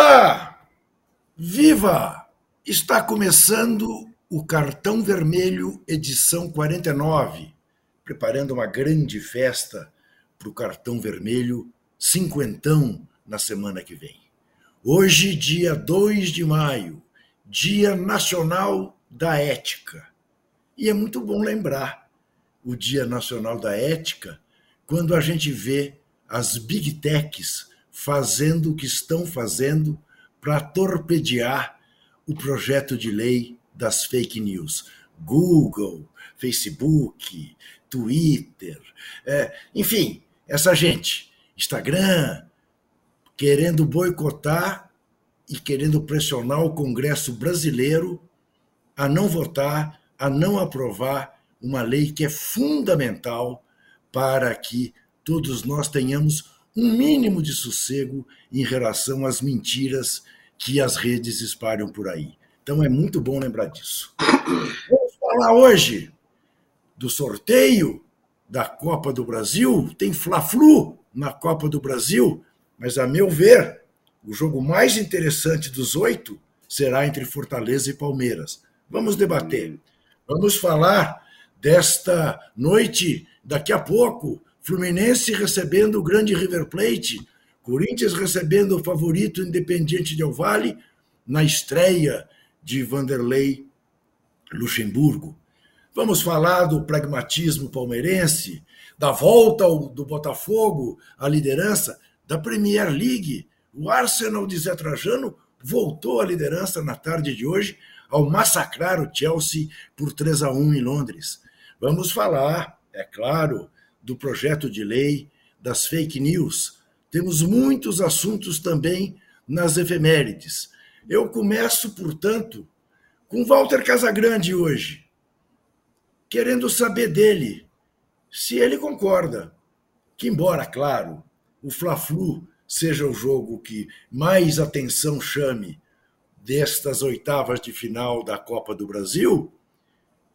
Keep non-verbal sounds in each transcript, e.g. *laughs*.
Olá! Viva! Está começando o Cartão Vermelho, edição 49, preparando uma grande festa para o Cartão Vermelho cinquentão na semana que vem. Hoje, dia 2 de maio, Dia Nacional da Ética. E é muito bom lembrar o Dia Nacional da Ética quando a gente vê as big techs fazendo o que estão fazendo para torpedear o projeto de lei das fake news. Google, Facebook, Twitter, é, enfim, essa gente, Instagram, querendo boicotar e querendo pressionar o Congresso brasileiro a não votar, a não aprovar uma lei que é fundamental para que todos nós tenhamos um mínimo de sossego em relação às mentiras que as redes espalham por aí. Então é muito bom lembrar disso. Vamos falar hoje do sorteio da Copa do Brasil. Tem Fla-Flu na Copa do Brasil, mas a meu ver, o jogo mais interessante dos oito será entre Fortaleza e Palmeiras. Vamos debater. Vamos falar desta noite daqui a pouco Fluminense recebendo o grande River Plate, Corinthians recebendo o favorito Independiente Del Valle na estreia de Vanderlei Luxemburgo. Vamos falar do pragmatismo palmeirense, da volta do Botafogo à liderança da Premier League. O Arsenal de Zé Trajano voltou à liderança na tarde de hoje ao massacrar o Chelsea por 3 a 1 em Londres. Vamos falar, é claro, do projeto de lei das fake news. Temos muitos assuntos também nas efemérides. Eu começo, portanto, com Walter Casagrande hoje, querendo saber dele se ele concorda que, embora, claro, o Fla-Flu seja o jogo que mais atenção chame destas oitavas de final da Copa do Brasil,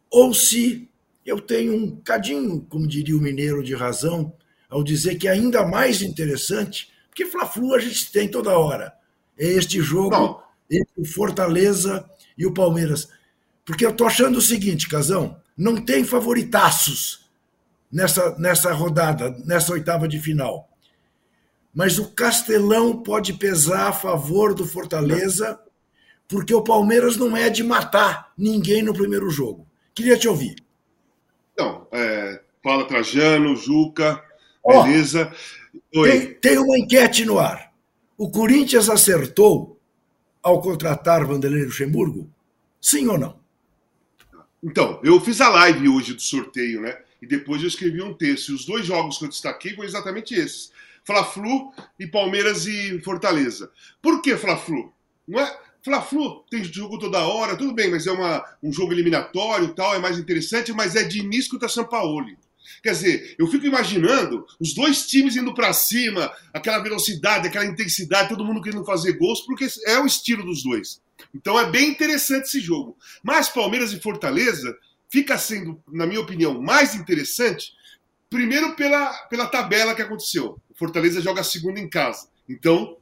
ou se eu tenho um cadinho, como diria o mineiro, de razão ao dizer que é ainda mais interessante, porque Fla-Flu a gente tem toda hora. É este jogo Bom. entre o Fortaleza e o Palmeiras. Porque eu estou achando o seguinte, Casão, não tem favoritaços nessa, nessa rodada, nessa oitava de final. Mas o Castelão pode pesar a favor do Fortaleza, porque o Palmeiras não é de matar ninguém no primeiro jogo. Queria te ouvir. Então, é, fala Trajano, Juca, oh, beleza? Oi. Tem, tem uma enquete no ar. O Corinthians acertou ao contratar Vanderlei Luxemburgo? Sim ou não? Então, eu fiz a live hoje do sorteio, né? E depois eu escrevi um texto. E os dois jogos que eu destaquei foram exatamente esses: Fla-Flu e Palmeiras e Fortaleza. Por que Fla-Flu? Não é? Fla-Flu tem jogo toda hora, tudo bem, mas é uma, um jogo eliminatório tal, é mais interessante, mas é de início contra São Paulo. Quer dizer, eu fico imaginando os dois times indo para cima, aquela velocidade, aquela intensidade, todo mundo querendo fazer gols, porque é o estilo dos dois. Então é bem interessante esse jogo. Mas Palmeiras e Fortaleza fica sendo, na minha opinião, mais interessante, primeiro pela, pela tabela que aconteceu. Fortaleza joga a segunda em casa. Então,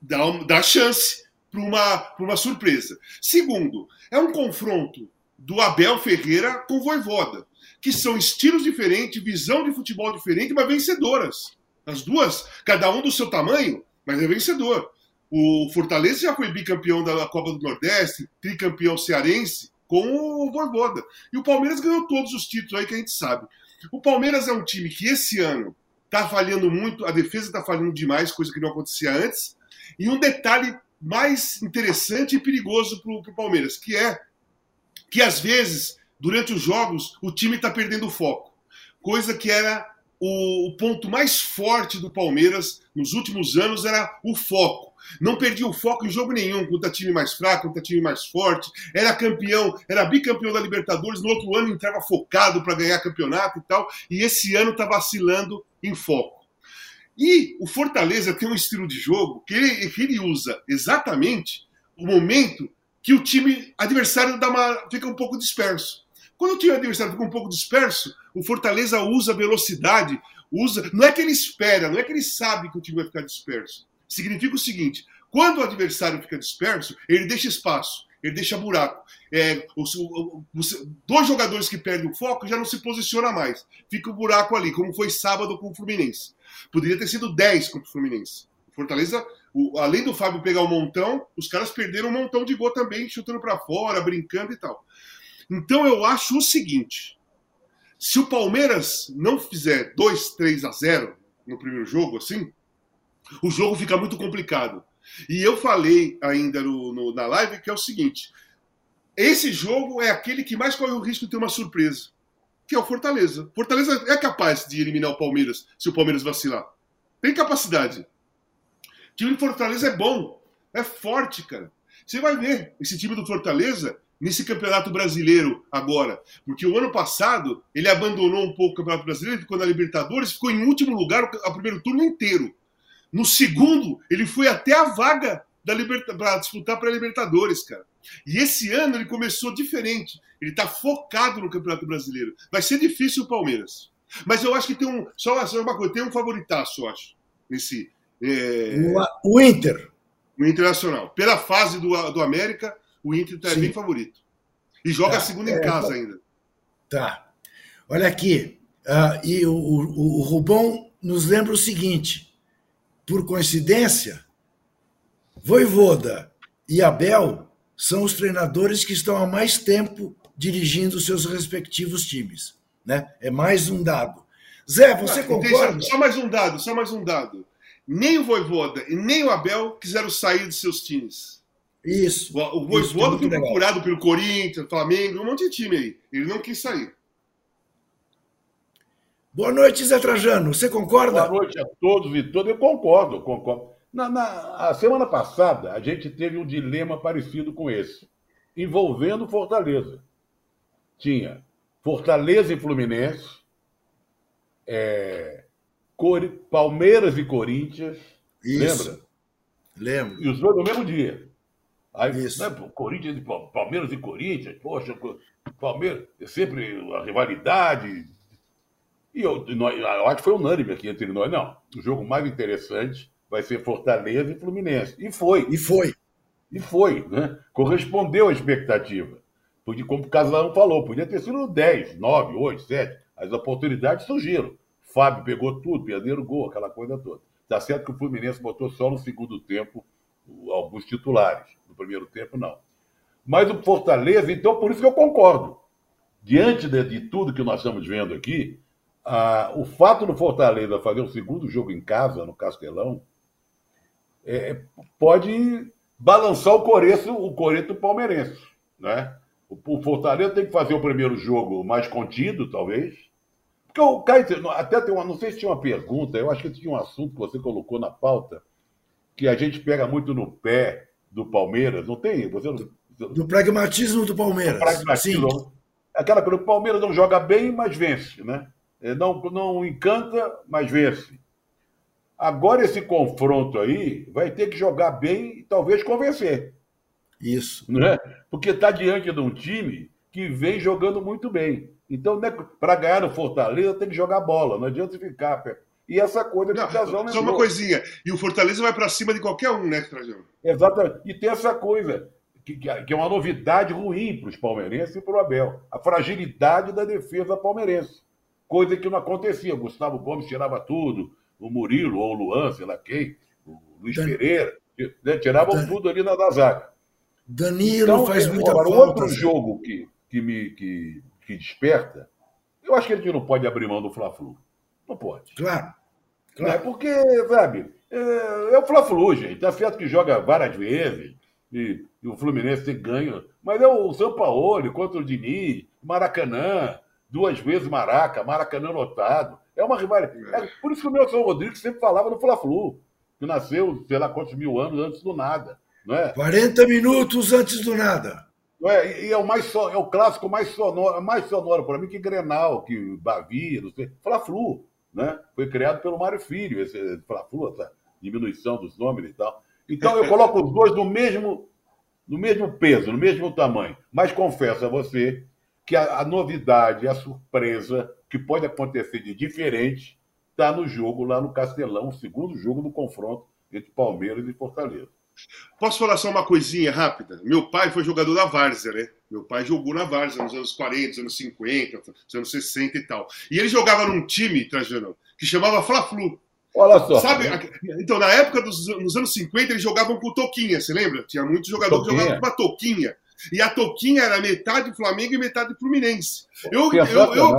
dá, dá chance para uma, uma surpresa. Segundo, é um confronto do Abel Ferreira com o Voivoda, que são estilos diferentes, visão de futebol diferente, mas vencedoras. As duas, cada um do seu tamanho, mas é vencedor. O Fortaleza já foi bicampeão da Copa do Nordeste, tricampeão cearense com o Voivoda. E o Palmeiras ganhou todos os títulos aí que a gente sabe. O Palmeiras é um time que esse ano está falhando muito, a defesa está falhando demais, coisa que não acontecia antes. E um detalhe mais interessante e perigoso para o Palmeiras, que é que às vezes, durante os jogos, o time está perdendo o foco. Coisa que era o, o, ponto mais forte do Palmeiras nos últimos anos era o foco. Não perdia o foco em jogo nenhum, contra time mais fraco, contra time mais forte. Era campeão, era bicampeão da Libertadores. No outro ano entrava focado para ganhar campeonato e tal. E esse ano está vacilando em foco. E o Fortaleza tem um estilo de jogo que ele, que ele usa exatamente o momento que o time adversário dá uma, fica um pouco disperso. Quando o time adversário fica um pouco disperso, o Fortaleza usa velocidade, usa. Não é que ele espera, não é que ele sabe que o time vai ficar disperso. Significa o seguinte: Quando o adversário fica disperso, ele deixa espaço, ele deixa buraco. É, dois jogadores que perdem o foco já não se posiciona mais. Fica o um buraco ali, como foi sábado com o Fluminense. Poderia ter sido 10 contra o Fluminense. Fortaleza, o, além do Fábio pegar um montão, os caras perderam um montão de gol também, chutando para fora, brincando e tal. Então eu acho o seguinte: se o Palmeiras não fizer 2, 3 a 0 no primeiro jogo, assim, o jogo fica muito complicado. E eu falei ainda no, no, na live que é o seguinte: esse jogo é aquele que mais corre o risco de ter uma surpresa, que é o Fortaleza. Fortaleza é capaz de eliminar o Palmeiras se o Palmeiras vacilar. Tem capacidade. O time do Fortaleza é bom, é forte, cara. Você vai ver esse time do Fortaleza nesse Campeonato Brasileiro agora. Porque o ano passado ele abandonou um pouco o Campeonato Brasileiro, ficou na Libertadores, ficou em último lugar o primeiro turno inteiro. No segundo, ele foi até a vaga para disputar para a Libertadores, cara. E esse ano ele começou diferente. Ele está focado no Campeonato Brasileiro. Vai ser difícil o Palmeiras. Mas eu acho que tem um. Só, só uma coisa, tem um favoritaço, eu acho. Nesse. É... O, o, Inter. O Internacional. Pela fase do, do América, o Inter está bem favorito. E joga tá, a segunda em é, casa tá. ainda. Tá. Olha aqui. Uh, e o, o, o Rubão nos lembra o seguinte: por coincidência, Voivoda e Abel são os treinadores que estão há mais tempo dirigindo seus respectivos times. Né? É mais um dado. Zé, você ah, concorda? Só mais um dado, só mais um dado. Nem o Voivoda e nem o Abel quiseram sair de seus times. Isso. O, o Voivoda foi procurado pelo Corinthians, Flamengo, um monte de time aí. Ele não quis sair. Boa noite, Zé Trajano. Você concorda? Boa noite a todos e todas. Eu concordo, concordo. Na, na a semana passada, a gente teve um dilema parecido com esse, envolvendo Fortaleza. Tinha Fortaleza e Fluminense, é, Palmeiras e Corinthians. Isso. Lembra? Lembro. E os dois no mesmo dia. Aí, Isso. Né, Corinthians e Palmeiras e Corinthians, poxa, Palmeiras, é sempre a rivalidade, e eu, eu acho que foi unânime aqui entre nós. Não, o jogo mais interessante vai ser Fortaleza e Fluminense. E foi. E foi. E foi, né? Correspondeu à expectativa. Porque, como o Casalão falou, podia ter sido 10, 9, 8, 7. As oportunidades surgiram. Fábio pegou tudo, perderam gol, aquela coisa toda. Tá certo que o Fluminense botou só no segundo tempo alguns titulares. No primeiro tempo, não. Mas o Fortaleza, então, por isso que eu concordo. Diante de, de tudo que nós estamos vendo aqui, ah, o fato do Fortaleza fazer o segundo jogo em casa, no Castelão, é, pode balançar o coreto, o coreto palmeirense. Né? O, Fortaleza tem que fazer o primeiro jogo mais contido, talvez. Porque o Caio, até tem uma, não sei se tinha uma pergunta, eu acho que tinha um assunto que você colocou na pauta, que a gente pega muito no pé do Palmeiras, não tem? Você, do, do pragmatismo do Palmeiras. Do pragmatismo. Sim. Aquela coisa, o Palmeiras não joga bem, mas vence, né? É, não, não encanta, mas vence. Agora, esse confronto aí vai ter que jogar bem e talvez convencer. Isso. Né? Porque está diante de um time que vem jogando muito bem. Então, né, para ganhar no Fortaleza, tem que jogar bola, não adianta ficar. E essa coisa que o Trajano Só uma coisinha. E o Fortaleza vai para cima de qualquer um, né, Trajano? Exatamente. E tem essa coisa, que, que é uma novidade ruim para os palmeirenses e para o Abel. A fragilidade da defesa palmeirense coisa que não acontecia. Gustavo Gomes tirava tudo, o Murilo ou o Luan, sei lá quem, o Luiz Dan... Pereira, né? tiravam Dan... tudo ali na zaga. Danilo então, faz muita agora, falta. Outro jogo que, que me que, que desperta, eu acho que a gente não pode abrir mão do Fla-Flu. Não pode. Claro. claro. É porque, sabe, é, é o Fla-Flu, gente. Tá certo que joga várias vezes e, e o Fluminense tem ganho, mas é o São Paulo contra o Diniz, Maracanã, duas vezes Maraca, Maracanã lotado. É uma rivalidade. É por isso que o Nelson Rodrigues sempre falava no Fla-Flu, que nasceu, sei lá quantos mil anos antes do nada. Não é? 40 minutos antes do nada. Não é? E é o, mais so, é o clássico mais sonoro, mais sonoro para mim que Grenal, que Bavi, não sei. Fla-Flu, né? Foi criado pelo Mário Filho, esse Fla-Flu, essa diminuição dos nomes e tal. Então eu coloco os dois no mesmo, no mesmo peso, no mesmo tamanho. Mas confesso a você que a, a novidade, a surpresa que pode acontecer de diferente está no jogo lá no Castelão, o segundo jogo do confronto entre Palmeiras e Fortaleza. Posso falar só uma coisinha rápida? Meu pai foi jogador da Várzea, né? Meu pai jogou na Várzea nos anos 40, nos anos 50, nos anos 60 e tal. E ele jogava num time, Trajano, que chamava Fla-Flu. Olha só. Sabe? Então, na época dos nos anos 50, eles jogavam com toquinha, você lembra? Tinha muitos jogadores que jogavam com uma toquinha. E a toquinha era metade Flamengo e metade Fluminense. Eu, eu, eu, eu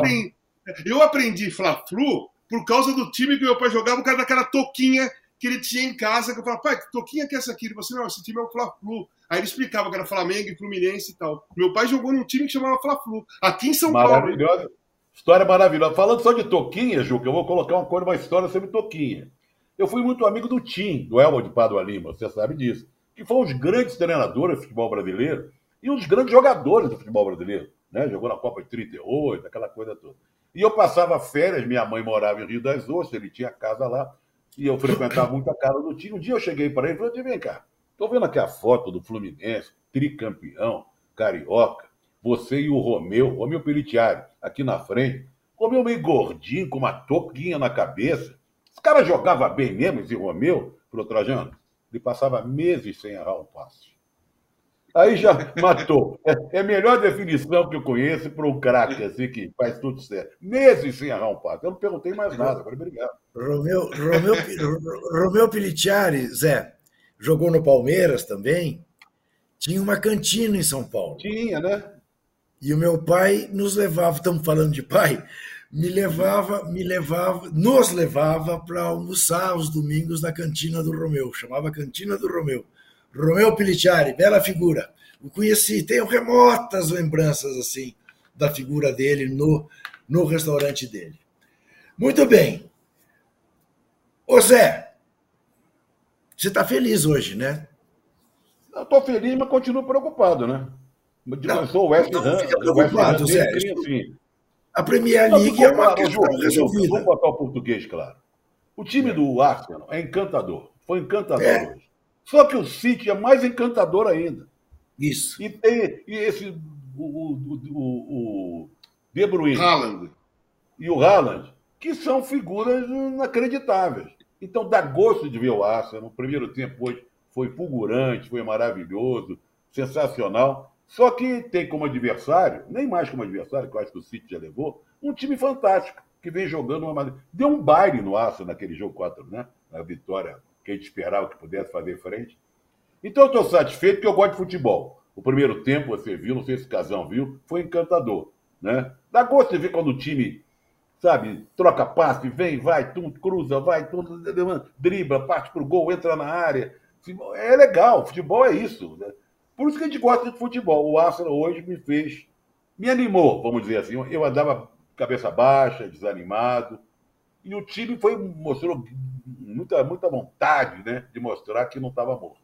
eu aprendi Fla-Flu por causa do time que meu pai jogava, por causa daquela toquinha que ele tinha em casa, que eu falava, pai, que toquinha que é essa aqui? Ele falou assim, não, esse time é o Fla-Flu. Aí ele explicava que era Flamengo e Fluminense e tal. Meu pai jogou num time que chamava Fla-Flu, aqui em São Paulo. História maravilhosa. Falando só de Toquinha, Juca, eu vou colocar uma coisa, uma história sobre Toquinha. Eu fui muito amigo do Tim, do Elmo de Padua Lima, você sabe disso. Que foi um dos grandes treinadores do futebol brasileiro e um dos grandes jogadores do futebol brasileiro. Né? Jogou na Copa de 38, aquela coisa toda. E eu passava férias, minha mãe morava em Rio das Ostras, ele tinha casa lá, e eu frequentava muito a casa do time. Um dia eu cheguei para ele e falei, vem cá, tô vendo aqui a foto do Fluminense, tricampeão, carioca, você e o Romeu, Romeu Pelitiari, aqui na frente. Romeu meio gordinho, com uma toquinha na cabeça. Esse cara jogava bem mesmo, esse Romeu, pro Trajano. Ele passava meses sem errar um passe. Aí já matou. É, é a melhor definição que eu conheço para um craque assim que faz tudo certo. Meses sem errar um passe. Eu não perguntei mais nada, agora obrigado. Romeu, Romeu, Romeu Pilitiari, Zé, jogou no Palmeiras também. Tinha uma cantina em São Paulo. Tinha, né? E o meu pai nos levava, estamos falando de pai, me levava, me levava, nos levava para almoçar aos domingos na cantina do Romeu, chamava Cantina do Romeu. Romeu Pilitiari, bela figura. O conheci, tenho remotas lembranças assim da figura dele no, no restaurante dele. Muito bem. Ô Zé, você está feliz hoje, né? Eu estou feliz, mas continuo preocupado, né? Não, sou o West não Ham, fica preocupado, Zé. Assim. A Premier League não, é uma questão resolvida. Vamos botar o português, claro. O time é. do Arsenal é encantador. Foi encantador é. hoje. Só que o City é mais encantador ainda. Isso. E tem e esse o, o, o, o De Bruyne Haaland. e o Haaland, que são figuras inacreditáveis. Então dá gosto de ver o Arsenal. No primeiro tempo hoje foi fulgurante, foi maravilhoso, sensacional. Só que tem como adversário, nem mais como adversário, que eu acho que o City já levou, um time fantástico, que vem jogando uma maneira. Deu um baile no Arsenal naquele jogo 4, né? Na vitória que a gente esperava que pudesse fazer frente. Então eu estou satisfeito porque eu gosto de futebol. O primeiro tempo, você viu, não sei se o Casão viu, foi encantador. Né? Dá gosto de ver quando o time, sabe, troca passe, vem, vai, tum, cruza, vai, tum, dribla, parte para o gol, entra na área. É legal, futebol é isso. Né? Por isso que a gente gosta de futebol. O Arsenal hoje me fez, me animou, vamos dizer assim. Eu andava cabeça baixa, desanimado. E o time foi, mostrou muita, muita vontade né, de mostrar que não estava morto.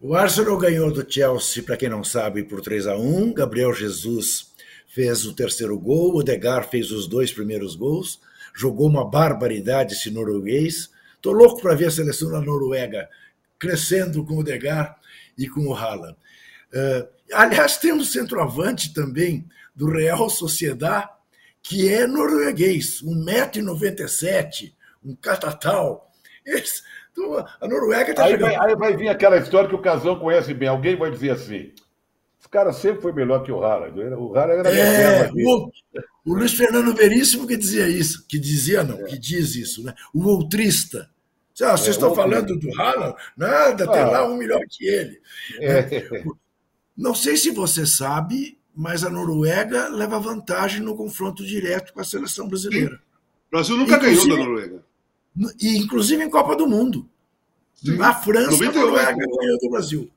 O Arsenal ganhou do Chelsea, para quem não sabe, por 3 a 1 Gabriel Jesus fez o terceiro gol, o Degar fez os dois primeiros gols, jogou uma barbaridade esse norueguês. Estou louco para ver a seleção da Noruega crescendo com o Degar e com o Haaland. Uh, aliás, tem um centroavante também do Real Sociedad, que é norueguês, 1,97m, um catatal. Então, a Noruega está aí, vai, aí vai vir aquela história que o Casão conhece bem. Alguém vai dizer assim: esse cara sempre foi melhor que o Haaland. O Haaland era é, o, o Luiz Fernando Veríssimo que dizia isso. Que dizia, não, é. que diz isso, né? O outrista. Ah, vocês é, estão falando do Haaland? Nada, tem ah. lá um melhor que ele. É. *laughs* Não sei se você sabe, mas a Noruega leva vantagem no confronto direto com a seleção brasileira. O Brasil nunca inclusive, ganhou da Noruega. E, inclusive em Copa do Mundo. Sim. Na França, 98. a Noruega ganhou do Brasil.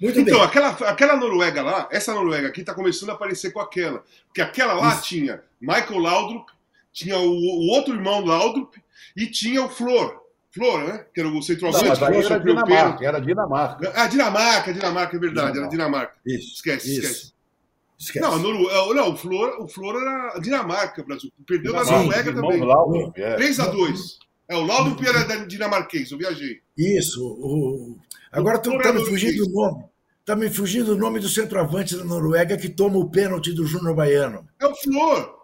Muito então, bem. Aquela, aquela Noruega lá, essa Noruega aqui está começando a aparecer com aquela. Porque aquela lá Isso. tinha Michael Laudrup, tinha o, o outro irmão Laudrup e tinha o Flor. Flor, né? Que era o centroavante. Não, mas era Dinamarca, era Dinamarca. Ah, Dinamarca, Dinamarca, é verdade, Dinamarca. era Dinamarca. Isso. Esquece, isso. esquece. Esquece. Não, Noru... É, não, o Flor, o Flor era Dinamarca, Brasil. Perdeu na Noruega também. Laudrup, é. 3x2. É, o Laudrup era dinamarquês, eu viajei. Isso. O... Agora está me fugindo o nome. Está me fugindo o nome do centroavante da Noruega que toma o pênalti do Júnior Baiano. É o Flor.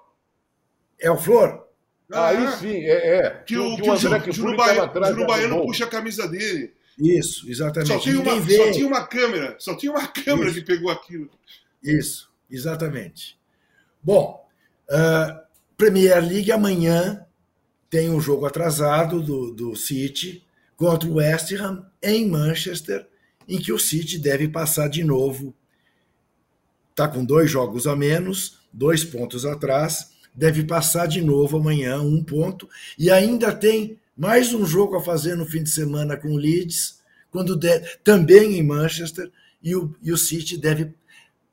É o Flor? Ah, Aí sim, é. é. Que o, que o, André que o Júnior Baiano, Júnior Baiano puxa a camisa dele. Isso, exatamente. Só tinha, uma, só tinha uma câmera, só tinha uma câmera Isso. que pegou aquilo. Isso, exatamente. Bom, uh, Premier League amanhã tem um jogo atrasado do, do City contra o West Ham em Manchester, em que o City deve passar de novo. Está com dois jogos a menos, dois pontos atrás, deve passar de novo amanhã, um ponto, e ainda tem mais um jogo a fazer no fim de semana com o Leeds, quando de, também em Manchester, e o, e o City deve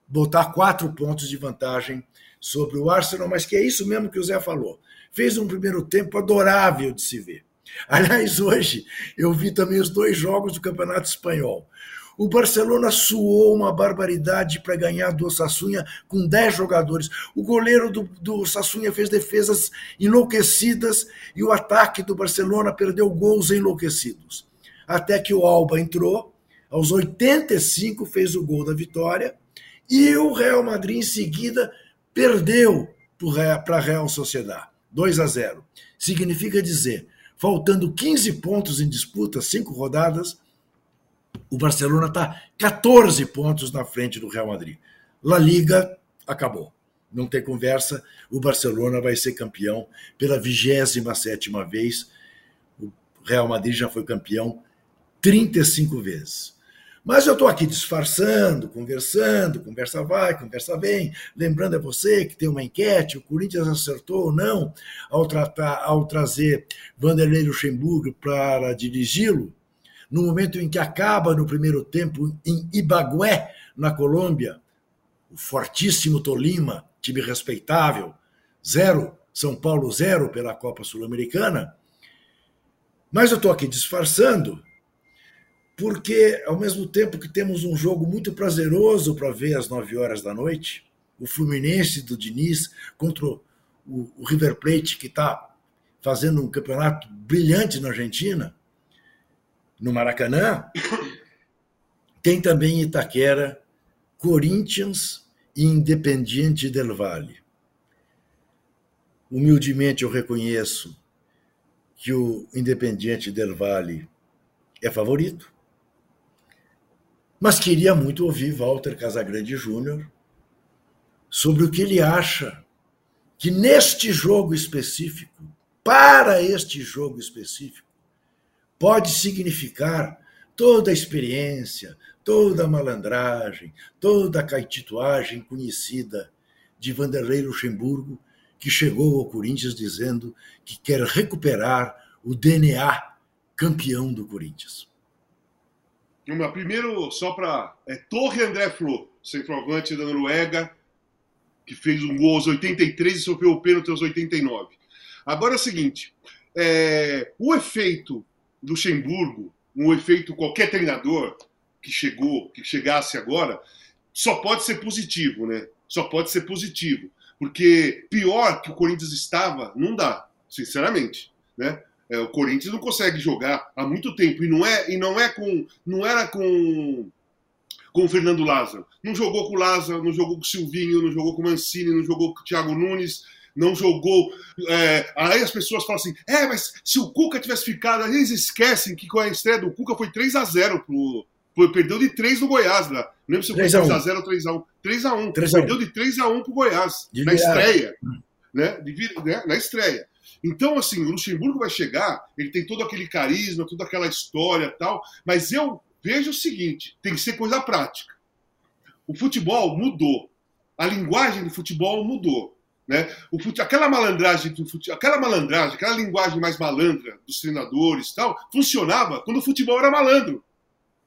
botar quatro pontos de vantagem sobre o Arsenal, mas que é isso mesmo que o Zé falou. Fez um primeiro tempo adorável de se ver. *laughs* Aliás, hoje eu vi também os dois jogos do Campeonato Espanhol. O Barcelona suou uma barbaridade para ganhar do Sassunha com 10 jogadores. O goleiro do, do Sassunha fez defesas enlouquecidas e o ataque do Barcelona perdeu gols enlouquecidos. Até que o Alba entrou, aos 85 fez o gol da vitória e o Real Madrid em seguida perdeu para a Real Sociedade, 2 a 0. Significa dizer, faltando 15 pontos em disputa, cinco rodadas, o Barcelona está 14 pontos na frente do Real Madrid. La Liga acabou. Não tem conversa. O Barcelona vai ser campeão pela 27 vez. O Real Madrid já foi campeão 35 vezes. Mas eu estou aqui disfarçando, conversando, conversa vai, conversa vem, lembrando a você que tem uma enquete, o Corinthians acertou ou não ao, tratar, ao trazer Vanderlei Luxemburgo para dirigi-lo no momento em que acaba no primeiro tempo em Ibagué, na Colômbia, o fortíssimo Tolima, time respeitável, zero, São Paulo zero pela Copa Sul-Americana. Mas eu estou aqui disfarçando, porque ao mesmo tempo que temos um jogo muito prazeroso para ver às nove horas da noite, o Fluminense do Diniz contra o, o River Plate, que está fazendo um campeonato brilhante na Argentina, no Maracanã, tem também Itaquera, Corinthians e Independiente del Valle. Humildemente eu reconheço que o Independiente del Valle é favorito, mas queria muito ouvir Walter Casagrande Júnior sobre o que ele acha que neste jogo específico, para este jogo específico, pode significar toda a experiência, toda a malandragem, toda a caetituagem conhecida de Vanderlei Luxemburgo, que chegou ao Corinthians dizendo que quer recuperar o DNA campeão do Corinthians. Primeiro, só para. É Torre André Flo, centroavante da Noruega, que fez um gol aos 83 e sofreu o pênalti aos 89. Agora é o seguinte: é, o efeito Luxemburgo, um efeito qualquer treinador que chegou, que chegasse agora, só pode ser positivo, né? Só pode ser positivo, porque pior que o Corinthians estava, não dá, sinceramente, né? É, o Corinthians não consegue jogar há muito tempo e não é e não é com não era com com o Fernando Lázaro. Não jogou com o Lázaro, não jogou com o Silvinho, não jogou com o Mancini, não jogou com o Thiago Nunes, não jogou. É, aí as pessoas falam assim: é, mas se o Cuca tivesse ficado, eles esquecem que com a estreia do Cuca foi 3 a 0 pro. Foi, perdeu de 3 no Goiás, né? Não lembro se foi 3x0 ou 3x1. 3x1. Perdeu de 3x1 pro Goiás, de na estreia. Né? De, né? Na estreia. Então, assim, o Luxemburgo vai chegar, ele tem todo aquele carisma, toda aquela história tal, mas eu vejo o seguinte: tem que ser coisa prática. O futebol mudou. A linguagem do futebol mudou. Né? O fute... aquela malandragem, fute... aquela malandragem, aquela linguagem mais malandra dos treinadores tal, funcionava quando o futebol era malandro.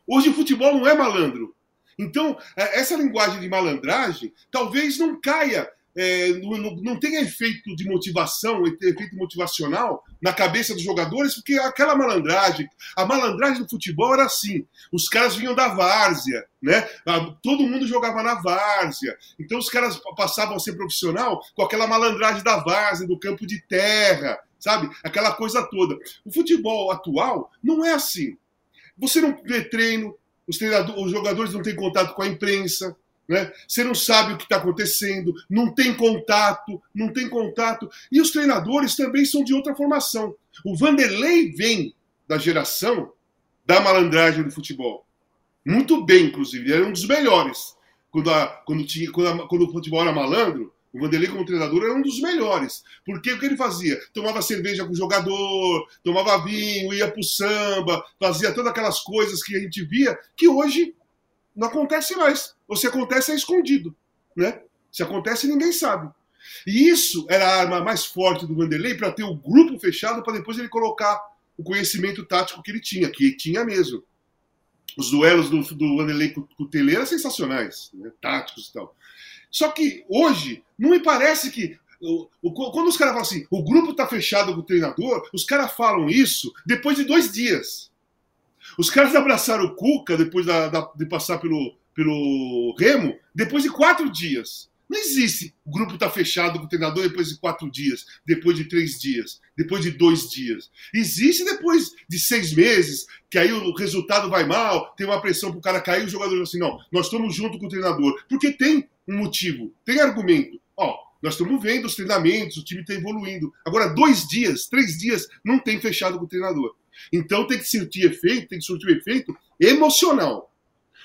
Hoje o futebol não é malandro. Então, é, essa linguagem de malandragem talvez não caia é, não, não tem efeito de motivação, efeito motivacional na cabeça dos jogadores, porque aquela malandragem, a malandragem do futebol era assim: os caras vinham da várzea, né? Ah, todo mundo jogava na várzea, então os caras passavam a ser profissional com aquela malandragem da várzea, do campo de terra, sabe? Aquela coisa toda. O futebol atual não é assim. Você não vê treino, os, os jogadores não têm contato com a imprensa, né? Você não sabe o que está acontecendo, não tem contato, não tem contato. E os treinadores também são de outra formação. O Vanderlei vem da geração da malandragem do futebol. Muito bem, inclusive. Ele era um dos melhores. Quando, a, quando, tinha, quando, a, quando o futebol era malandro, o Vanderlei, como treinador, era um dos melhores. Porque o que ele fazia? Tomava cerveja com o jogador, tomava vinho, ia pro samba, fazia todas aquelas coisas que a gente via, que hoje não acontece mais. Ou se acontece, é escondido. Né? Se acontece, ninguém sabe. E isso era a arma mais forte do Vanderlei para ter o grupo fechado, para depois ele colocar o conhecimento tático que ele tinha, que tinha mesmo. Os duelos do, do Vanderlei com, com o Tele eram sensacionais, né? táticos e tal. Só que hoje, não me parece que. Quando os caras falam assim, o grupo está fechado com o treinador, os caras falam isso depois de dois dias. Os caras abraçaram o Cuca depois da, da, de passar pelo, pelo Remo depois de quatro dias. Não existe. O grupo está fechado com o treinador depois de quatro dias, depois de três dias, depois de dois dias. Existe depois de seis meses, que aí o resultado vai mal, tem uma pressão para o cara cair, o jogador assim, não, nós estamos junto com o treinador. Porque tem um motivo, tem argumento. Ó, nós estamos vendo os treinamentos, o time está evoluindo. Agora, dois dias, três dias, não tem fechado com o treinador. Então tem que surtir efeito, tem que surtir efeito emocional.